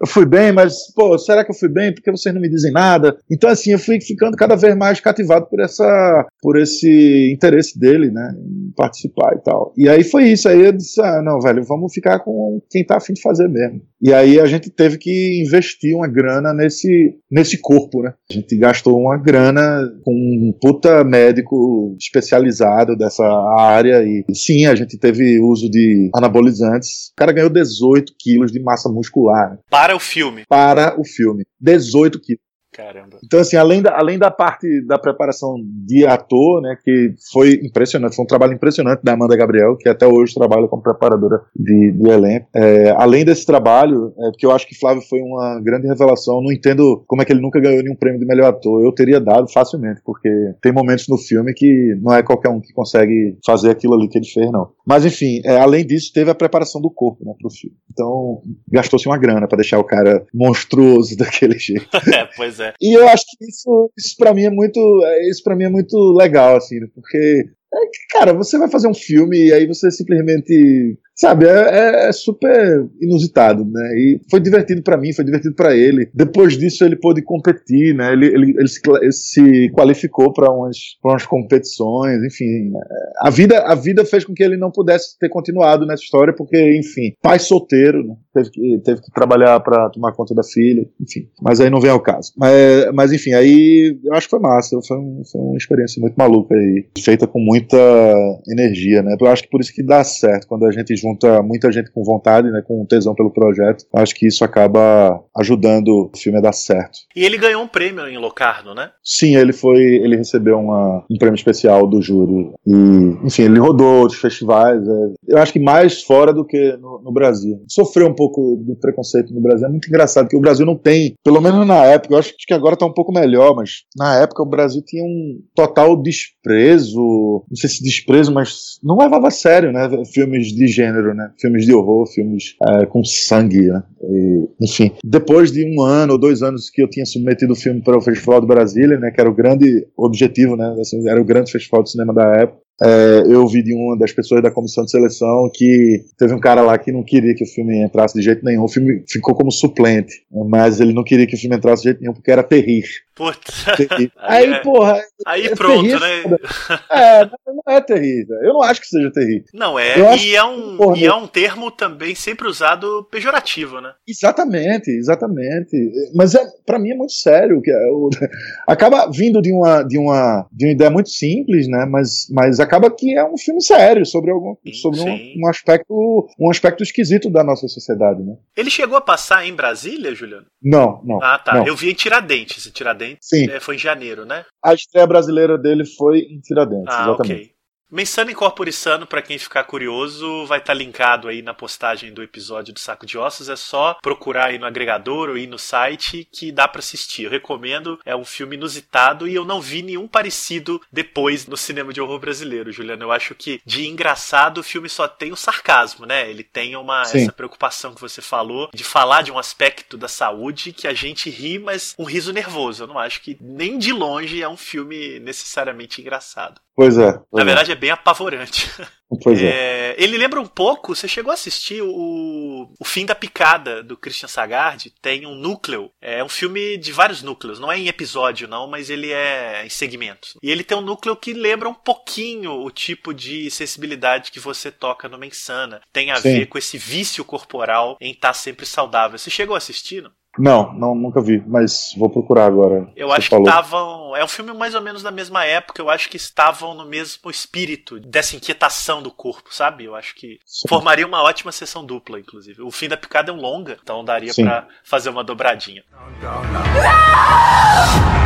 Eu fui bem, mas, pô, será que eu fui bem? Porque vocês não me dizem nada? Então, assim, eu fui ficando cada vez mais cativado por essa, por esse interesse dele, né, em participar e tal. E aí foi isso, aí eu disse, ah, não, velho, vamos ficar com quem tá afim de fazer mesmo. E aí a gente teve que investir uma grana nesse, nesse corpo, né? A gente gastou uma grana com um puta médico especializado dessa área e sim, a gente teve uso de anabolizantes. O cara ganhou 18 quilos de massa muscular. Para o filme. Para o filme. 18 quilos. Caramba. Então, assim, além da, além da parte da preparação de ator, né, que foi impressionante, foi um trabalho impressionante da Amanda Gabriel, que até hoje trabalha como preparadora de, de elenco. É, além desse trabalho, é, que eu acho que Flávio foi uma grande revelação, não entendo como é que ele nunca ganhou nenhum prêmio de melhor ator. Eu teria dado facilmente, porque tem momentos no filme que não é qualquer um que consegue fazer aquilo ali que ele fez, não. Mas, enfim, é, além disso, teve a preparação do corpo, né, pro filme. Então, gastou-se uma grana para deixar o cara monstruoso daquele jeito. é, pois é. E eu acho que isso, isso para mim é muito, isso para mim é muito legal assim, né? porque cara, você vai fazer um filme e aí você simplesmente Sabe, é, é, é, super inusitado, né? E foi divertido para mim, foi divertido para ele. Depois disso, ele pôde competir, né? Ele, ele, ele se, ele se qualificou para umas, umas competições, enfim. Né? A vida, a vida fez com que ele não pudesse ter continuado nessa história, porque, enfim, pai solteiro, né? teve, que, teve que trabalhar para tomar conta da filha, enfim. Mas aí não vem ao caso. Mas, mas enfim, aí eu acho que foi massa, foi, um, foi uma experiência muito maluca aí, feita com muita energia, né? Eu acho que por isso que dá certo quando a gente junta muita gente com vontade, né, com tesão pelo projeto. Acho que isso acaba ajudando o filme a dar certo. E ele ganhou um prêmio em Locarno, né? Sim, ele foi, ele recebeu uma, um prêmio especial do júri. E, enfim, ele rodou outros festivais. É, eu acho que mais fora do que no, no, Brasil. Sofreu um pouco de preconceito no Brasil. É muito engraçado que o Brasil não tem, pelo menos na época, eu acho que agora está um pouco melhor, mas na época o Brasil tinha um total desprezo, não sei se desprezo, mas não levava a sério, né? Filmes de gênero gênero, né? Filmes de horror, filmes é, com sangue, né? E, enfim, depois de um ano ou dois anos que eu tinha submetido o filme para o Festival de Brasília, né? Que era o grande objetivo, né? Assim, era o grande festival de cinema da época. É, eu ouvi de uma das pessoas da comissão de seleção que teve um cara lá que não queria que o filme entrasse de jeito nenhum. O filme ficou como suplente, mas ele não queria que o filme entrasse de jeito nenhum porque era terrível. Putz. Aí, aí é... porra. Aí é pronto, terrível, né? É, não é terrível. Eu não acho que seja terrível. Não é, e é, um, porra, e é um termo também sempre usado pejorativo, né? Exatamente, exatamente. Mas é, para mim é muito sério. que é, Acaba vindo de uma, de, uma, de uma ideia muito simples, né? Mas, mas acaba que é um filme sério sobre, algum, sim, sobre sim. Um, um, aspecto, um aspecto esquisito da nossa sociedade, né? Ele chegou a passar em Brasília, Juliano? Não, não. Ah, tá. Não. Eu vi em Tiradentes. Tiradentes Sim. É, foi em janeiro, né? A estreia brasileira dele foi em Tiradentes, ah, exatamente. Okay. Mensano Incorpore Sano, para quem ficar curioso, vai estar tá linkado aí na postagem do episódio do Saco de Ossos. É só procurar aí no agregador ou ir no site que dá para assistir. Eu recomendo, é um filme inusitado e eu não vi nenhum parecido depois no cinema de horror brasileiro, Juliano. Eu acho que de engraçado o filme só tem o sarcasmo, né? Ele tem uma essa preocupação que você falou de falar de um aspecto da saúde que a gente ri, mas um riso nervoso. Eu não acho que nem de longe é um filme necessariamente engraçado. Pois é. Na pois é. verdade, é bem apavorante. Pois é. É, ele lembra um pouco, você chegou a assistir o, o Fim da Picada, do Christian Sagard, tem um núcleo, é um filme de vários núcleos, não é em episódio não, mas ele é em segmentos. E ele tem um núcleo que lembra um pouquinho o tipo de sensibilidade que você toca numa insana. Tem a Sim. ver com esse vício corporal em estar sempre saudável. Você chegou a assistir? Não? Não, não, nunca vi, mas vou procurar agora. Eu acho falou. que estavam. É um filme mais ou menos da mesma época. Eu acho que estavam no mesmo espírito dessa inquietação do corpo, sabe? Eu acho que Sim. formaria uma ótima sessão dupla, inclusive. O fim da picada é um longa, então daria pra fazer uma dobradinha. E em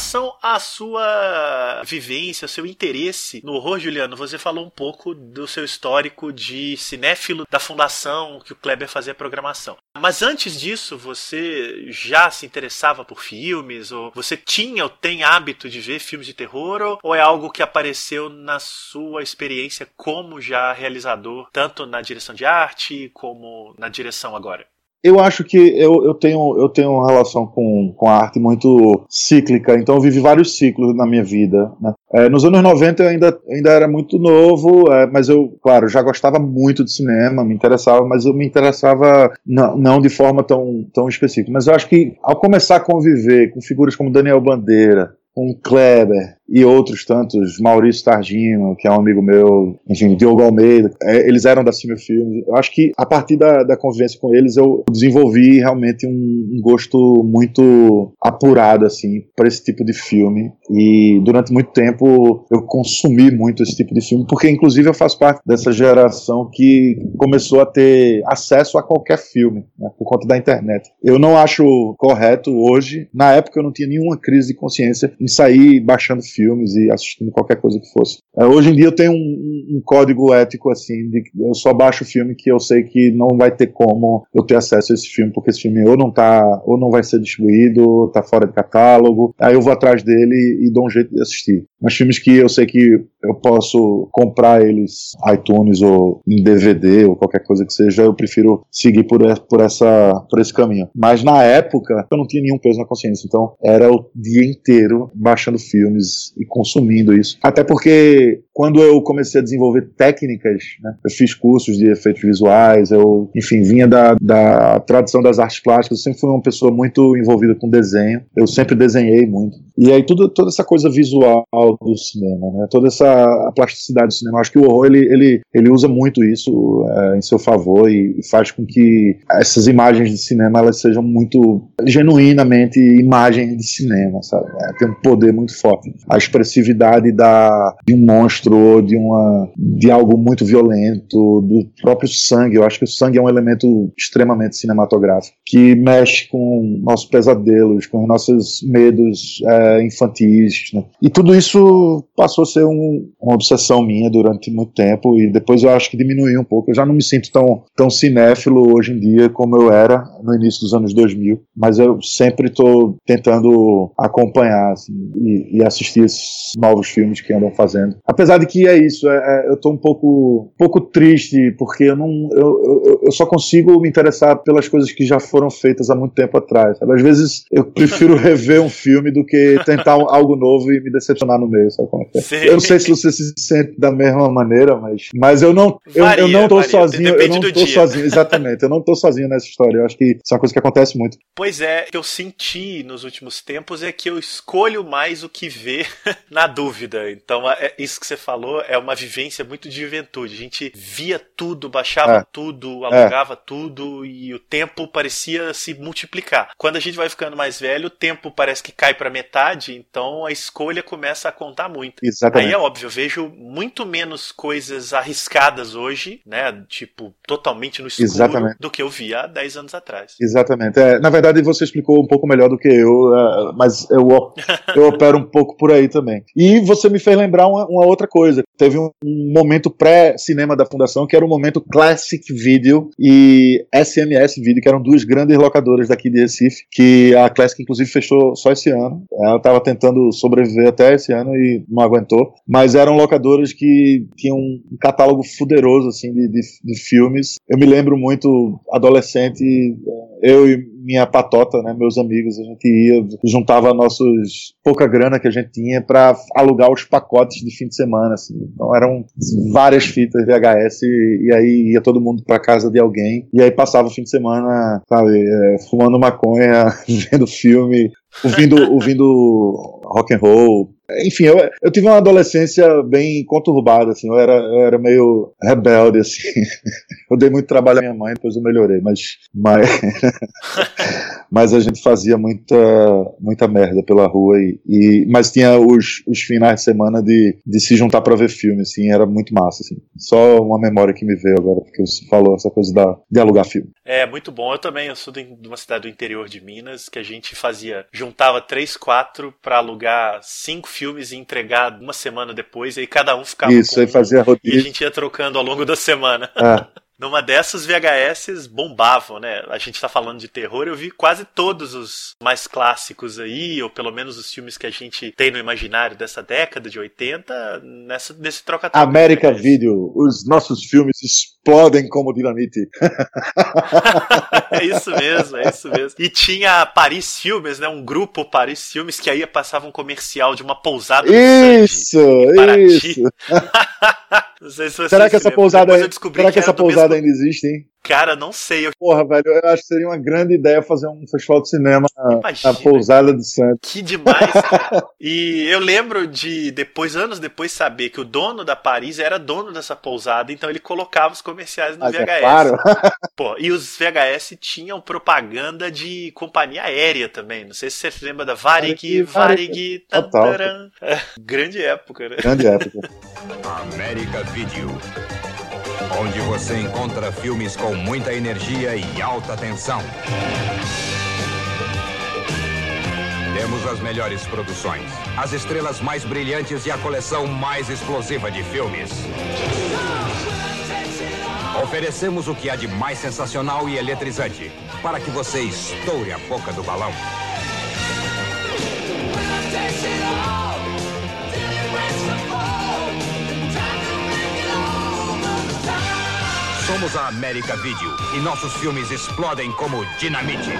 relação à sua vivência, seu interesse no horror, Juliano, você falou um pouco do seu histórico de cinéfilo da fundação que o Kleber fazia programação. Mas antes disso, você já se interessava por filmes? Ou você tinha ou tem hábito de ver filmes de terror? Ou é algo que apareceu na sua experiência como já realizador, tanto na direção de arte como na direção agora? Eu acho que eu, eu, tenho, eu tenho uma relação com, com a arte muito cíclica, então eu vivi vários ciclos na minha vida. Né? É, nos anos 90 eu ainda, ainda era muito novo, é, mas eu, claro, já gostava muito de cinema, me interessava, mas eu me interessava não, não de forma tão, tão específica. Mas eu acho que ao começar a conviver com figuras como Daniel Bandeira, com Kleber e outros tantos, Maurício Targino, que é um amigo meu, enfim, Diogo Almeida, é, eles eram da Cine Filmes. Eu acho que a partir da, da convivência com eles eu desenvolvi realmente um, um gosto muito apurado assim para esse tipo de filme e durante muito tempo eu consumi muito esse tipo de filme porque inclusive eu faço parte dessa geração que começou a ter acesso a qualquer filme né, por conta da internet. Eu não acho correto hoje. Na época eu não tinha nenhuma crise de consciência em sair baixando filmes e assistindo qualquer coisa que fosse. É, hoje em dia eu tenho um, um- código ético assim, de eu só baixo filme que eu sei que não vai ter como eu ter acesso a esse filme, porque esse filme ou não tá, ou não vai ser distribuído, tá fora de catálogo. Aí eu vou atrás dele e dou um jeito de assistir. Mas filmes que eu sei que eu posso comprar eles iTunes ou em DVD ou qualquer coisa que seja, eu prefiro seguir por, por essa por esse caminho. Mas na época eu não tinha nenhum peso na consciência, então era o dia inteiro baixando filmes e consumindo isso. Até porque quando eu comecei a desenvolver técnicas, né, eu fiz cursos de efeitos visuais, eu, enfim, vinha da, da tradição das artes plásticas, eu sempre fui uma pessoa muito envolvida com desenho, eu sempre desenhei muito. E aí tudo, toda essa coisa visual do cinema, né, toda essa plasticidade do cinema, acho que o horror ele, ele, ele usa muito isso é, em seu favor e, faz com que essas imagens de cinema elas sejam muito genuinamente imagens de cinema, sabe? É, tem um poder muito forte. A expressividade da, de um monstro ou de, uma, de algo muito violento, do próprio sangue. Eu acho que o sangue é um elemento extremamente cinematográfico que mexe com nossos pesadelos, com os nossos medos é, infantis. Né? E tudo isso passou a ser um, uma obsessão minha durante muito tempo e depois eu acho que diminuiu um pouco. Eu já não me sinto tão, tão cinéfilo hoje em dia como eu era no início dos anos 2000, mas eu sempre estou tentando acompanhar assim, e, e assistir esses novos filmes que andam fazendo. Apesar de que é isso, é, é, eu estou um pouco, um pouco triste porque eu não, eu, eu, eu só consigo me interessar pelas coisas que já foram feitas há muito tempo atrás. sabe? Às vezes eu prefiro rever um filme do que tentar algo novo e me decepcionar no meio, como é é? Sim. Eu não sei se você se sente da mesma maneira, mas, mas eu não, eu, Varia, eu não tô varia, sozinho, eu depende não do tô dia. sozinho, exatamente, eu não tô sozinho nessa história. Eu acho que isso é uma coisa que acontece muito. Pois é, o que eu senti nos últimos tempos é que eu escolho mais o que ver na dúvida. Então, é, isso que você falou é uma vivência muito de juventude. A gente via tudo, baixava É. tudo, alugava tudo e o tempo parecia se multiplicar. Quando a gente vai ficando mais velho, o tempo parece que cai para metade, então a escolha começa a contar muito. Aí Exatamente. é óbvio, eu vejo muito menos coisas arriscadas hoje, né? Tipo, totalmente no escuro Exatamente. do que eu via há 10 anos atrás. Exatamente. É, na verdade, você explicou um pouco melhor do que eu, é, mas eu, eu opero um pouco por aí também. E você me fez lembrar uma, uma outra coisa. Teve um, um momento pré-cinema da Fundação, que era o momento Classic Video e SMS Video, que eram duas grandes locadoras daqui de Recife, que a Classic, inclusive, fechou só esse ano. Ela estava tentando sobreviver até esse ano e não aguentou. Mas eram locadoras que tinham um catálogo fuderoso, assim, de, de, de filmes. Eu me lembro muito, adolescente, eu e minha patota, né, meus amigos, a gente ia, juntava nossos pouca grana que a gente tinha para alugar os pacotes de fim de semana, assim. Então eram várias fitas VHS e, e aí ia todo mundo para casa de alguém e aí passava o fim de semana, sabe, é, fumando maconha, vendo filme, ouvindo, ouvindo rock and roll. Enfim, eu, eu tive uma adolescência bem conturbada, assim, eu era, eu era meio rebelde, assim. Eu dei muito trabalho à minha mãe, depois eu melhorei, mas, mas, mas a gente fazia muita, muita merda pela rua, e, e mas tinha os, os finais de semana de, de se juntar para ver filme, assim, era muito massa, assim. Só uma memória que me veio agora, porque você falou essa coisa da, de alugar filme. É, muito bom. Eu também, eu sou de uma cidade do interior de Minas, que a gente fazia, juntava três, quatro para alugar cinco filmes e entregar uma semana depois, e aí cada um ficava Isso, aí fazia um, rodízio. e a gente ia trocando ao longo da semana. É. Numa dessas, VHS bombavam, né? A gente tá falando de terror, eu vi quase todos os mais clássicos aí, ou pelo menos os filmes que a gente tem no imaginário dessa década de 80, nessa, nesse troca-troca. América. Video, os nossos filmes explodem como dinamite. é isso mesmo, é isso mesmo. E tinha Paris Filmes, né? Um grupo Paris Filmes que aí passava um comercial de uma pousada Sandy, Isso, isso. Não sei se você Será que se essa lembra. pousada, Depois eu descobri será que, era essa pousada ainda existe, hein? Cara, não sei. Eu... Porra, velho, eu acho que seria uma grande ideia fazer um festival de cinema na, Imagina. na pousada de Santos. Que demais, cara. E eu lembro de, depois, anos depois, saber que o dono da Paris era dono dessa pousada, então ele colocava os comerciais no Mas VHS. é claro. Pô, e os VHS tinham propaganda de companhia aérea também. Não sei se você se lembra da Varig, Varig, Varig, grande época, né? Grande época. América Video. Onde você encontra filmes com muita energia e alta tensão. Temos as melhores produções, as estrelas mais brilhantes e a coleção mais explosiva de filmes. Oferecemos o que há de mais sensacional e eletrizante para que você estoure a boca do balão. Somos a América Video e nossos filmes explodem como dinamite.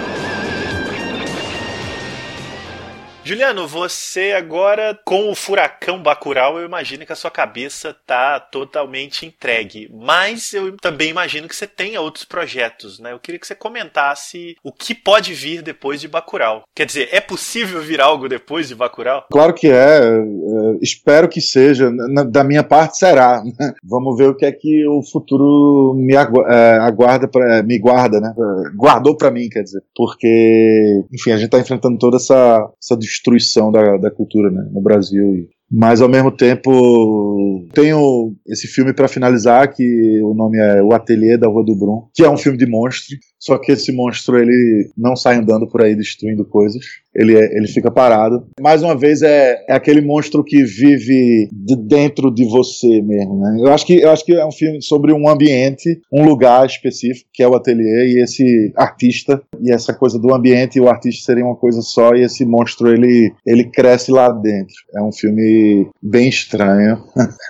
Juliano, você agora, com o furacão Bacurau, eu imagino que a sua cabeça tá totalmente entregue. Mas eu também imagino que você tenha outros projetos, né? Eu queria que você comentasse o que pode vir depois de Bacurau. Quer dizer, é possível vir algo depois de Bacurau? Claro que é, é, espero que seja. Da minha parte será. Vamos ver o que é que o futuro me é, aguarda, pra, me guarda, né? É, Guardou pra mim, quer dizer. Porque, enfim, a gente tá enfrentando toda essa, essa destruição da, da cultura né, no Brasil. Mas ao mesmo tempo tenho esse filme pra finalizar que o nome é O Ateliê da Rua do Brum, que é um filme de monstro. Só que esse monstro ele não sai andando por aí destruindo coisas. Ele, é- ele fica parado. Mais uma vez é, é aquele monstro que vive de dentro de você mesmo, né? Eu acho que eu acho que é um filme sobre um ambiente, um lugar específico que é o ateliê e esse artista e essa coisa do ambiente e o artista seria uma coisa só e esse monstro ele ele cresce lá dentro. É um filme bem estranho.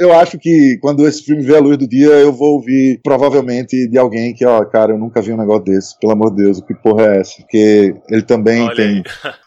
Eu acho que quando esse filme vê a luz do dia, eu vou ouvir provavelmente de alguém que, ó, cara, eu nunca vi um negócio desse, pelo amor de Deus, que porra é essa? Porque ele também Olha tem.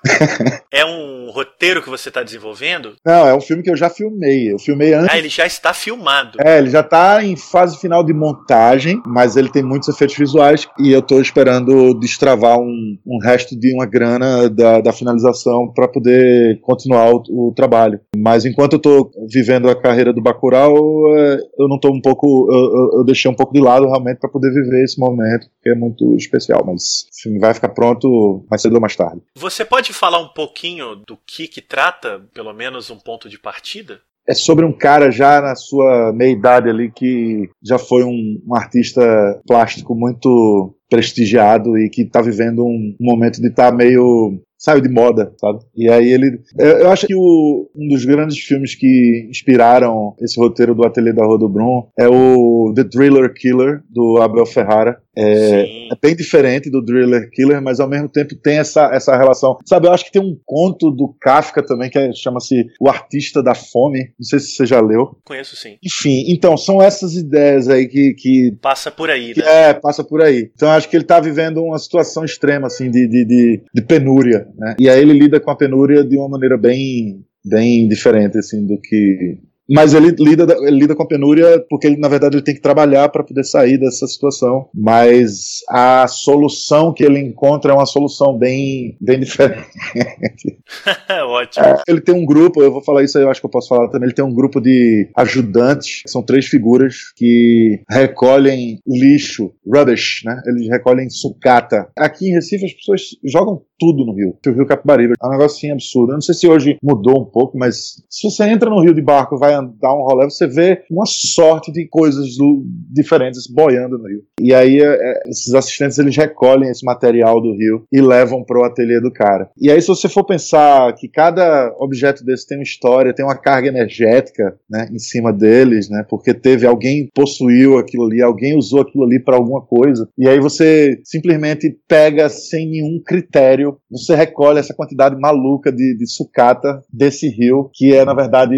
é um roteiro que você está desenvolvendo? Não, é um filme que eu já filmei. Eu filmei antes. Ah, ele já está filmado. É, ele já tá em fase final de montagem, mas ele tem muitos efeitos visuais e eu tô esperando destravar um, um resto de uma grana da, da finalização para poder continuar o, o trabalho. Mas enquanto eu tô vivendo a carreira do Bacurau, é, eu não tô um pouco, eu, eu- eu deixei um pouco de lado realmente para poder viver esse momento, que é muito especial, mas o filme vai ficar pronto mais cedo ou mais tarde. Você pode falar um pouquinho do que que trata, pelo menos um ponto de partida? é sobre um cara já na sua meia idade ali que já foi um, um artista plástico muito prestigiado e que tá vivendo um, um momento de estar meio saiu de moda, sabe? E aí ele. Eu, acho que o, um dos grandes filmes que inspiraram esse roteiro do Ateliê da Rua do Brum é o The Thriller Killer, do Abel Ferrara, É, é bem diferente do Driller Killer, mas ao mesmo tempo tem essa, essa relação. Sabe, eu acho que tem um conto do Kafka também que é- chama-se O Artista da Fome. Não sei se você já leu. Conheço sim. Enfim, então, são essas ideias aí que, que Passa por aí, que né? é, passa por aí. Então eu acho que ele tá vivendo uma situação extrema, assim, de, de, de, de penúria, né? E aí ele lida com a penúria de uma maneira bem, bem diferente, assim, do que. Mas ele lida, ele lida com a penúria porque ele, na verdade, ele tem que trabalhar para poder sair dessa situação. Mas a solução que ele encontra é uma solução bem, bem diferente. Ótimo. Ele tem um grupo, eu vou falar isso aí, eu acho que eu posso falar também. Ele tem um grupo de ajudantes, são três figuras que recolhem lixo, rubbish, né? Eles recolhem sucata. Aqui em Recife as pessoas jogam tudo no rio. O rio Capibaribe é um negocinho absurdo. Eu não sei se hoje mudou um pouco, mas se você entra no rio de barco, vai dar um rolê, você vê uma sorte de coisas do- diferentes boiando no rio. E aí é, é, esses assistentes eles recolhem esse material do rio e levam pro ateliê do cara. E aí se você for pensar que cada objeto desse tem uma história, tem uma carga energética, né, em cima deles, né, porque teve alguém possuiu aquilo ali, alguém usou aquilo ali para alguma coisa. E aí você simplesmente pega sem nenhum critério, você recolhe essa quantidade maluca de, de sucata desse rio, que é na verdade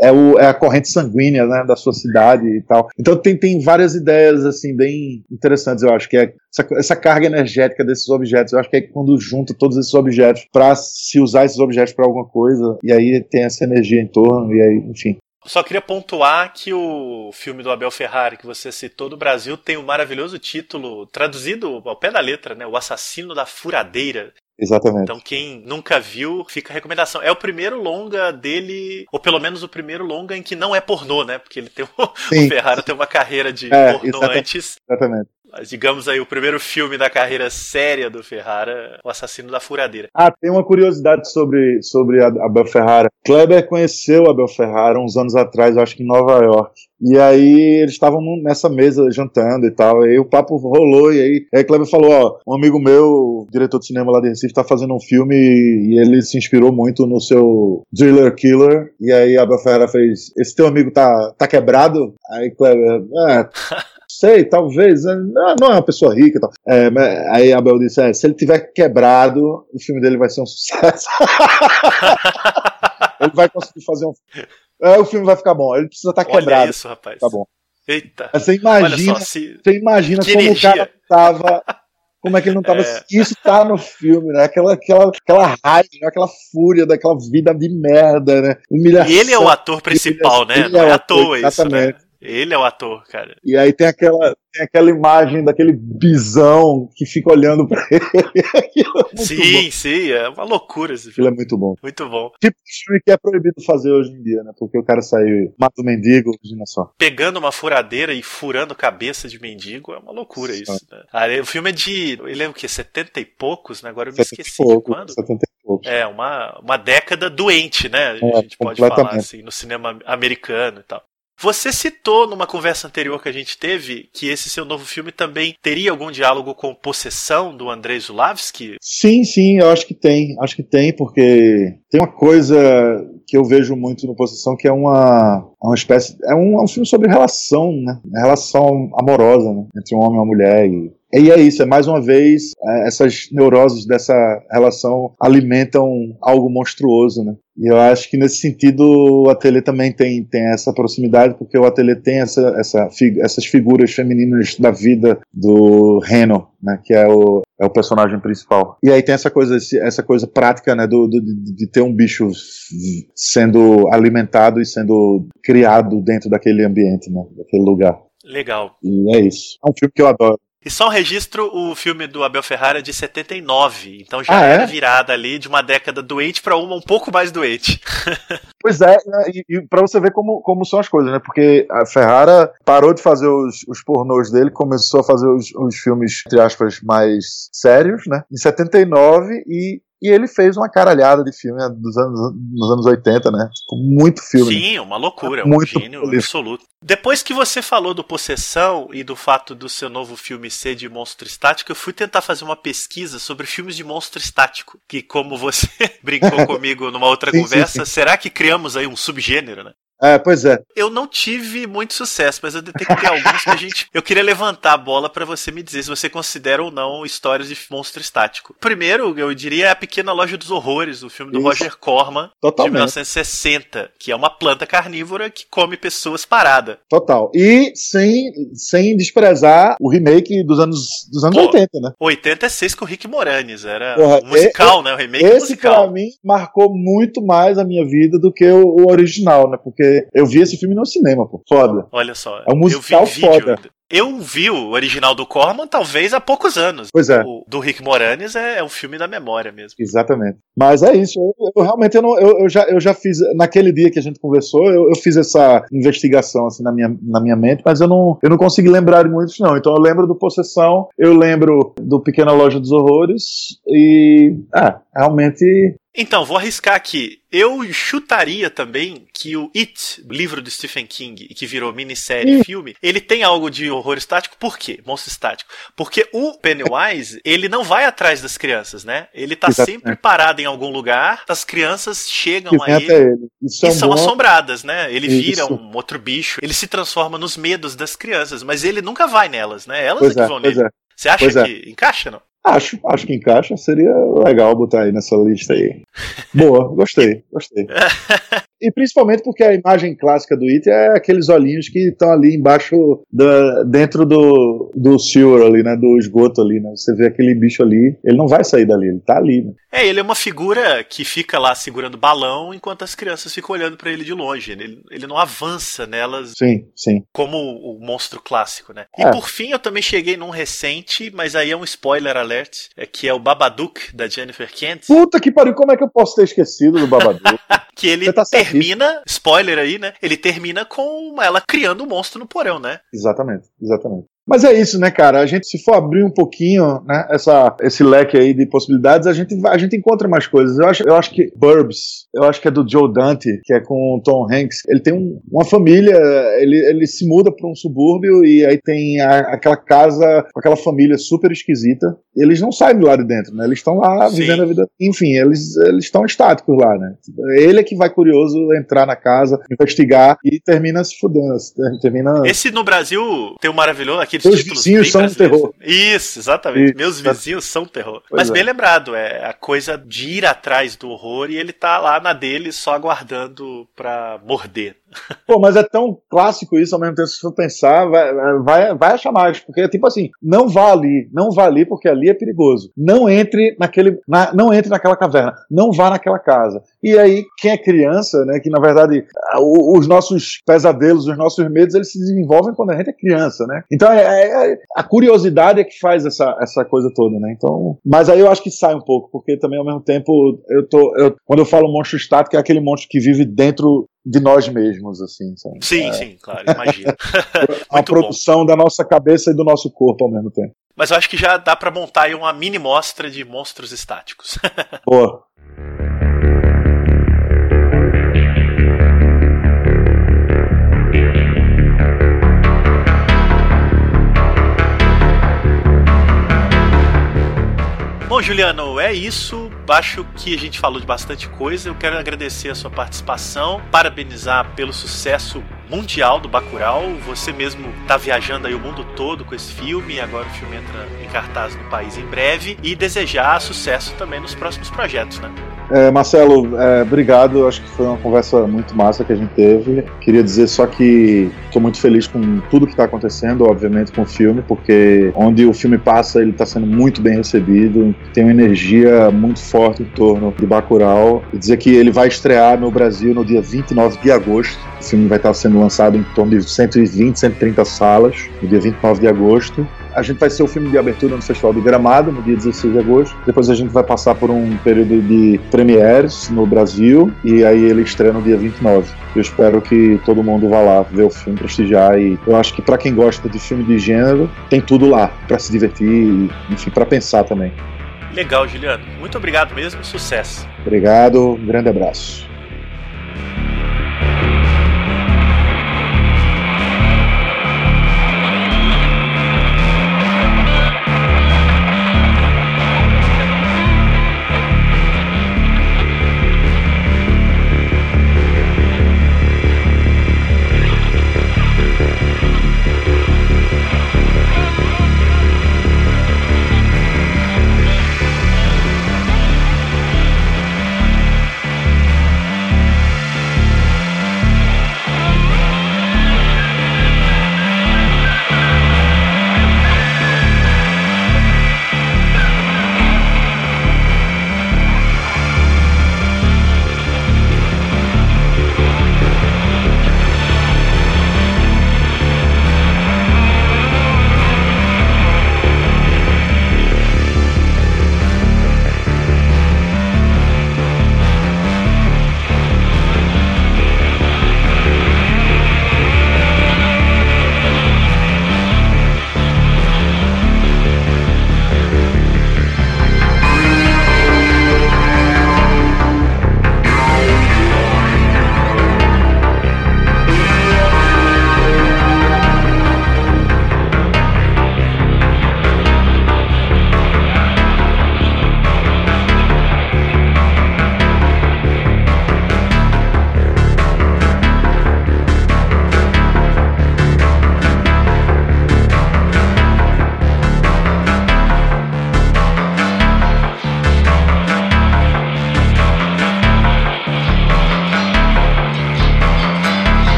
é, o, é a corrente sanguínea, né, da sua cidade e tal. Então tem, tem várias ideias assim bem interessantes, eu acho que é essa, essa carga energética desses objetos. Eu acho que é quando junta todos esses objetos para se usar esses objetos para alguma coisa e aí tem essa energia em torno e aí, enfim. Só queria pontuar que o filme do Abel Ferrari que você citou do Brasil tem o maravilhoso título, traduzido ao pé da letra, né? O Assassino da Furadeira. Exatamente. Então, quem nunca viu, fica a recomendação. É o primeiro longa dele, ou pelo menos o primeiro longa em que não é pornô, né? Porque ele tem o, Sim. o Ferrara tem uma carreira de É, pornô exatamente. antes. Exatamente. Digamos aí, o primeiro filme da carreira séria do Ferrara, O Assassino da Furadeira. Ah, tem uma curiosidade sobre, sobre a Abel Ferrara. Kleber conheceu a Abel Ferrara uns anos atrás, acho que em Nova York. E aí eles estavam nessa mesa jantando e tal. E aí o papo rolou. E aí, aí Kleber falou: Ó, um amigo meu, diretor de cinema lá de Recife, tá fazendo um filme e ele se inspirou muito no seu Driller Killer. E aí a Abel Ferrara fez: Esse teu amigo tá, tá quebrado? Aí Kleber, é. Sei, talvez. é, Não, é uma pessoa rica tal. É, aí a Abel disse: é, se ele tiver quebrado, o filme dele vai ser um sucesso. ele vai conseguir fazer um. É, o filme vai ficar bom. Ele precisa estar Olha quebrado. isso, rapaz. Tá bom. Eita. Mas você imagina, só, se... você imagina Que como energia. o cara tava. Como é que ele não tava. É. Isso tá no filme, né? Aquela, aquela, aquela raiva, né? aquela fúria daquela vida de merda, né? Humilhação. E ele é o ator principal, né? Ele Não é é à toa isso, né? Ele é o ator, cara. E aí tem aquela, tem aquela imagem daquele bisão que fica olhando pra ele. É sim, bom. sim, é uma loucura esse Aquilo filme. é muito bom. Muito bom. Tipo de filme que é proibido fazer hoje em dia, né? Porque o cara sai, mata o mendigo, imagina só. Pegando uma furadeira e furando cabeça de mendigo é uma loucura isso. Né? Ah, o filme é de. Ele é o quê? 70 e poucos, né? Agora eu me 70 esqueci de pouco, quando. 70 e pouco. É, uma, uma década doente, né? A É, gente pode falar assim, no cinema americano e tal. Você citou numa conversa anterior que a gente teve que esse seu novo filme também teria algum diálogo com Possessão do Andrei Zulavski? Sim, sim, eu acho que tem. Acho que tem, porque tem uma coisa que eu vejo muito no Possessão que é uma, é uma espécie. É um, é um filme sobre relação, né? Relação amorosa, né? Entre um homem e uma mulher. E, e é isso, é mais uma vez, é, essas neuroses dessa relação alimentam algo monstruoso, né? E eu acho que nesse sentido o Ateliê também tem, tem essa proximidade, porque o Ateliê tem essa, essa, fi- essas figuras femininas da vida do Reno, né? Que é o, é o personagem principal. E aí tem essa coisa, essa coisa prática, né, do, do- de, de ter um bicho sendo alimentado e sendo criado dentro daquele ambiente, né, daquele lugar. Legal. E é isso. É um filme que eu adoro. E só um registro, o filme do Abel Ferrara é de 79, então já Ah, é? era virada ali de uma década doente para uma um pouco mais doente. Pois é, e, e para você ver como, como são as coisas, né? Porque a Ferrara parou de fazer os, os pornôs dele, começou a fazer os, os filmes, entre aspas, mais sérios, né? Em 79, e, e ele fez uma caralhada de filme né, dos anos, nos anos 80, né? Tipo, muito filme. Sim, uma loucura, um Muito gênio prolífico. absoluto. Depois que você falou do Possessão e do fato do seu novo filme ser de monstro estático, eu fui tentar fazer uma pesquisa sobre filmes de monstro estático, que como você brincou comigo numa outra Sim, sim, conversa, será que criamos aí um subgênero, né? É, pois é. Eu não tive muito sucesso, mas eu detectei alguns que a gente. Eu queria levantar a bola para você me dizer se você considera ou não histórias de monstro estático. Primeiro, eu diria é A Pequena Loja dos Horrores, o filme do Isso. Roger Corman, Totalmente. de 1960, que é uma planta carnívora que come pessoas parada. Total. E sem, sem desprezar o remake dos anos, dos anos Pô, 80, né? 86 com o Rick Moranis, era Porra, musical, né? O remake Esse, musical. pra mim, marcou muito mais a minha vida do que o, o original, né? Porque eu vi esse filme no cinema, pô. Foda. Olha só. É um musical eu vi foda. ainda. Eu vi o original do Corman talvez há poucos anos. Pois é. O do Rick Moranis é, é um filme da memória mesmo. Exatamente. Mas é isso. Eu, eu realmente eu, não, eu, eu já, eu já fiz. Naquele dia que a gente conversou, eu, eu fiz essa investigação assim, na, minha, na minha mente, mas eu não, eu não consegui lembrar de muitos, não. Então eu lembro do Possessão, eu lembro do Pequena Loja dos Horrores e. Ah, realmente. Então, vou arriscar aqui. Eu chutaria também que o It, livro do Stephen King, que virou minissérie Ih. filme, ele tem algo de horror estático. Por quê? Monstro estático. Porque o Pennywise, ele não vai atrás das crianças, né? Ele tá Exatamente. sempre parado em algum lugar, as crianças chegam a ele. até ele. Isso é E são assombradas, né? Ele vira Isso. um outro bicho, ele se transforma nos medos das crianças, mas ele nunca vai nelas, né? Elas Pois é que é, vão pois nele. é. Você acha é. que encaixa, não? Acho, acho que encaixa. Seria legal botar aí nessa lista aí. Boa, gostei, gostei. E principalmente porque a imagem clássica do It é aqueles olhinhos que estão ali embaixo, da, dentro do, do sewer ali, né? Do esgoto ali, né? Você vê aquele bicho ali, ele não vai sair dali, ele tá ali, né? É, ele é uma figura que fica lá segurando balão enquanto as crianças ficam olhando pra ele de longe. Ele, ele não avança nelas Sim, sim. como o, o monstro clássico, né? E É. por fim, eu também cheguei num recente, mas aí é um spoiler alert, é que é o Babadook da Jennifer Kent, Puta que pariu, como é que eu posso ter esquecido do Babadook? que ele tá. Termina, spoiler aí, né? Ele termina com ela criando um monstro no porão, né? Exatamente, exatamente. Mas é isso, né, cara? A gente, se for abrir um pouquinho, né, essa, esse leque aí de possibilidades, a gente, a gente encontra mais coisas. Eu acho, eu acho que Burbs, eu acho que é do Joe Dante, que é com o Tom Hanks. Ele tem um- uma família, ele, ele se muda para um subúrbio e aí tem a- aquela casa com aquela família super esquisita. Eles não saem de lá de dentro, né? Eles estão lá Sim. vivendo a vida. Enfim, eles eles estão estáticos lá, né? Ele é que vai curioso entrar na casa, investigar e termina se fudendo. Termina. Esse no Brasil tem um maravilhoso, aqueles títulos vizinhos são um brasileiros. terror. Isso, exatamente. Isso. Meus vizinhos são terror. Pois Mas é. bem lembrado, é a coisa de ir atrás do horror e ele tá lá na dele só aguardando pra morder. Pô, mas é tão clássico isso ao mesmo tempo, se for pensar, vai, vai, vai achar mais. Porque é tipo assim, não vá ali, não vá ali porque ali é perigoso. Não entre naquele. na- não entre naquela caverna, não vá naquela casa. E aí, quem é criança, né? Que na verdade os nossos pesadelos, os nossos medos, eles se desenvolvem quando a gente é criança, né? Então é, é- é- a curiosidade é que faz essa, essa coisa toda, né? Então. Mas aí eu acho que sai um pouco, porque também ao mesmo tempo eu tô. eu- quando eu falo monstro estático, é aquele monstro que vive dentro de nós mesmos, assim, sabe? Sim, sim, claro, imagino. a Muito bom. produção da nossa cabeça e do nosso corpo ao mesmo tempo. Mas eu acho que já dá pra montar aí uma mini mostra de monstros estáticos. Boa. Bom, Juliano, é isso. Acho que a gente falou de bastante coisa. Eu quero agradecer a sua participação, parabenizar pelo sucesso mundial do Bacurau. Você mesmo está viajando aí o mundo todo com esse filme. Agora o filme entra em cartaz no país em breve. E desejar sucesso também nos próximos projetos, né? É, Marcelo, é, obrigado. Acho que foi uma conversa muito massa que a gente teve. Queria dizer só que estou muito feliz com tudo que está acontecendo, obviamente, com o filme, porque onde o filme passa, ele está sendo muito bem recebido. Tem uma energia muito forte em torno de Bacurau. E dizer que ele vai estrear no Brasil no dia 29 de agosto. O filme vai estar sendo lançado em torno de 120, 130 salas, no dia 29 de agosto. A gente vai ser o filme de abertura no Festival de Gramado, no dia 16 de agosto. Depois a gente vai passar por um período de premieres no Brasil e aí ele estreia no dia 29. Eu espero que todo mundo vá lá ver o filme, prestigiar e eu acho que para quem gosta de filme de gênero, tem tudo lá para se divertir e, enfim, para pensar também. Legal, Juliano. Muito obrigado mesmo. Sucesso. Obrigado, um grande abraço.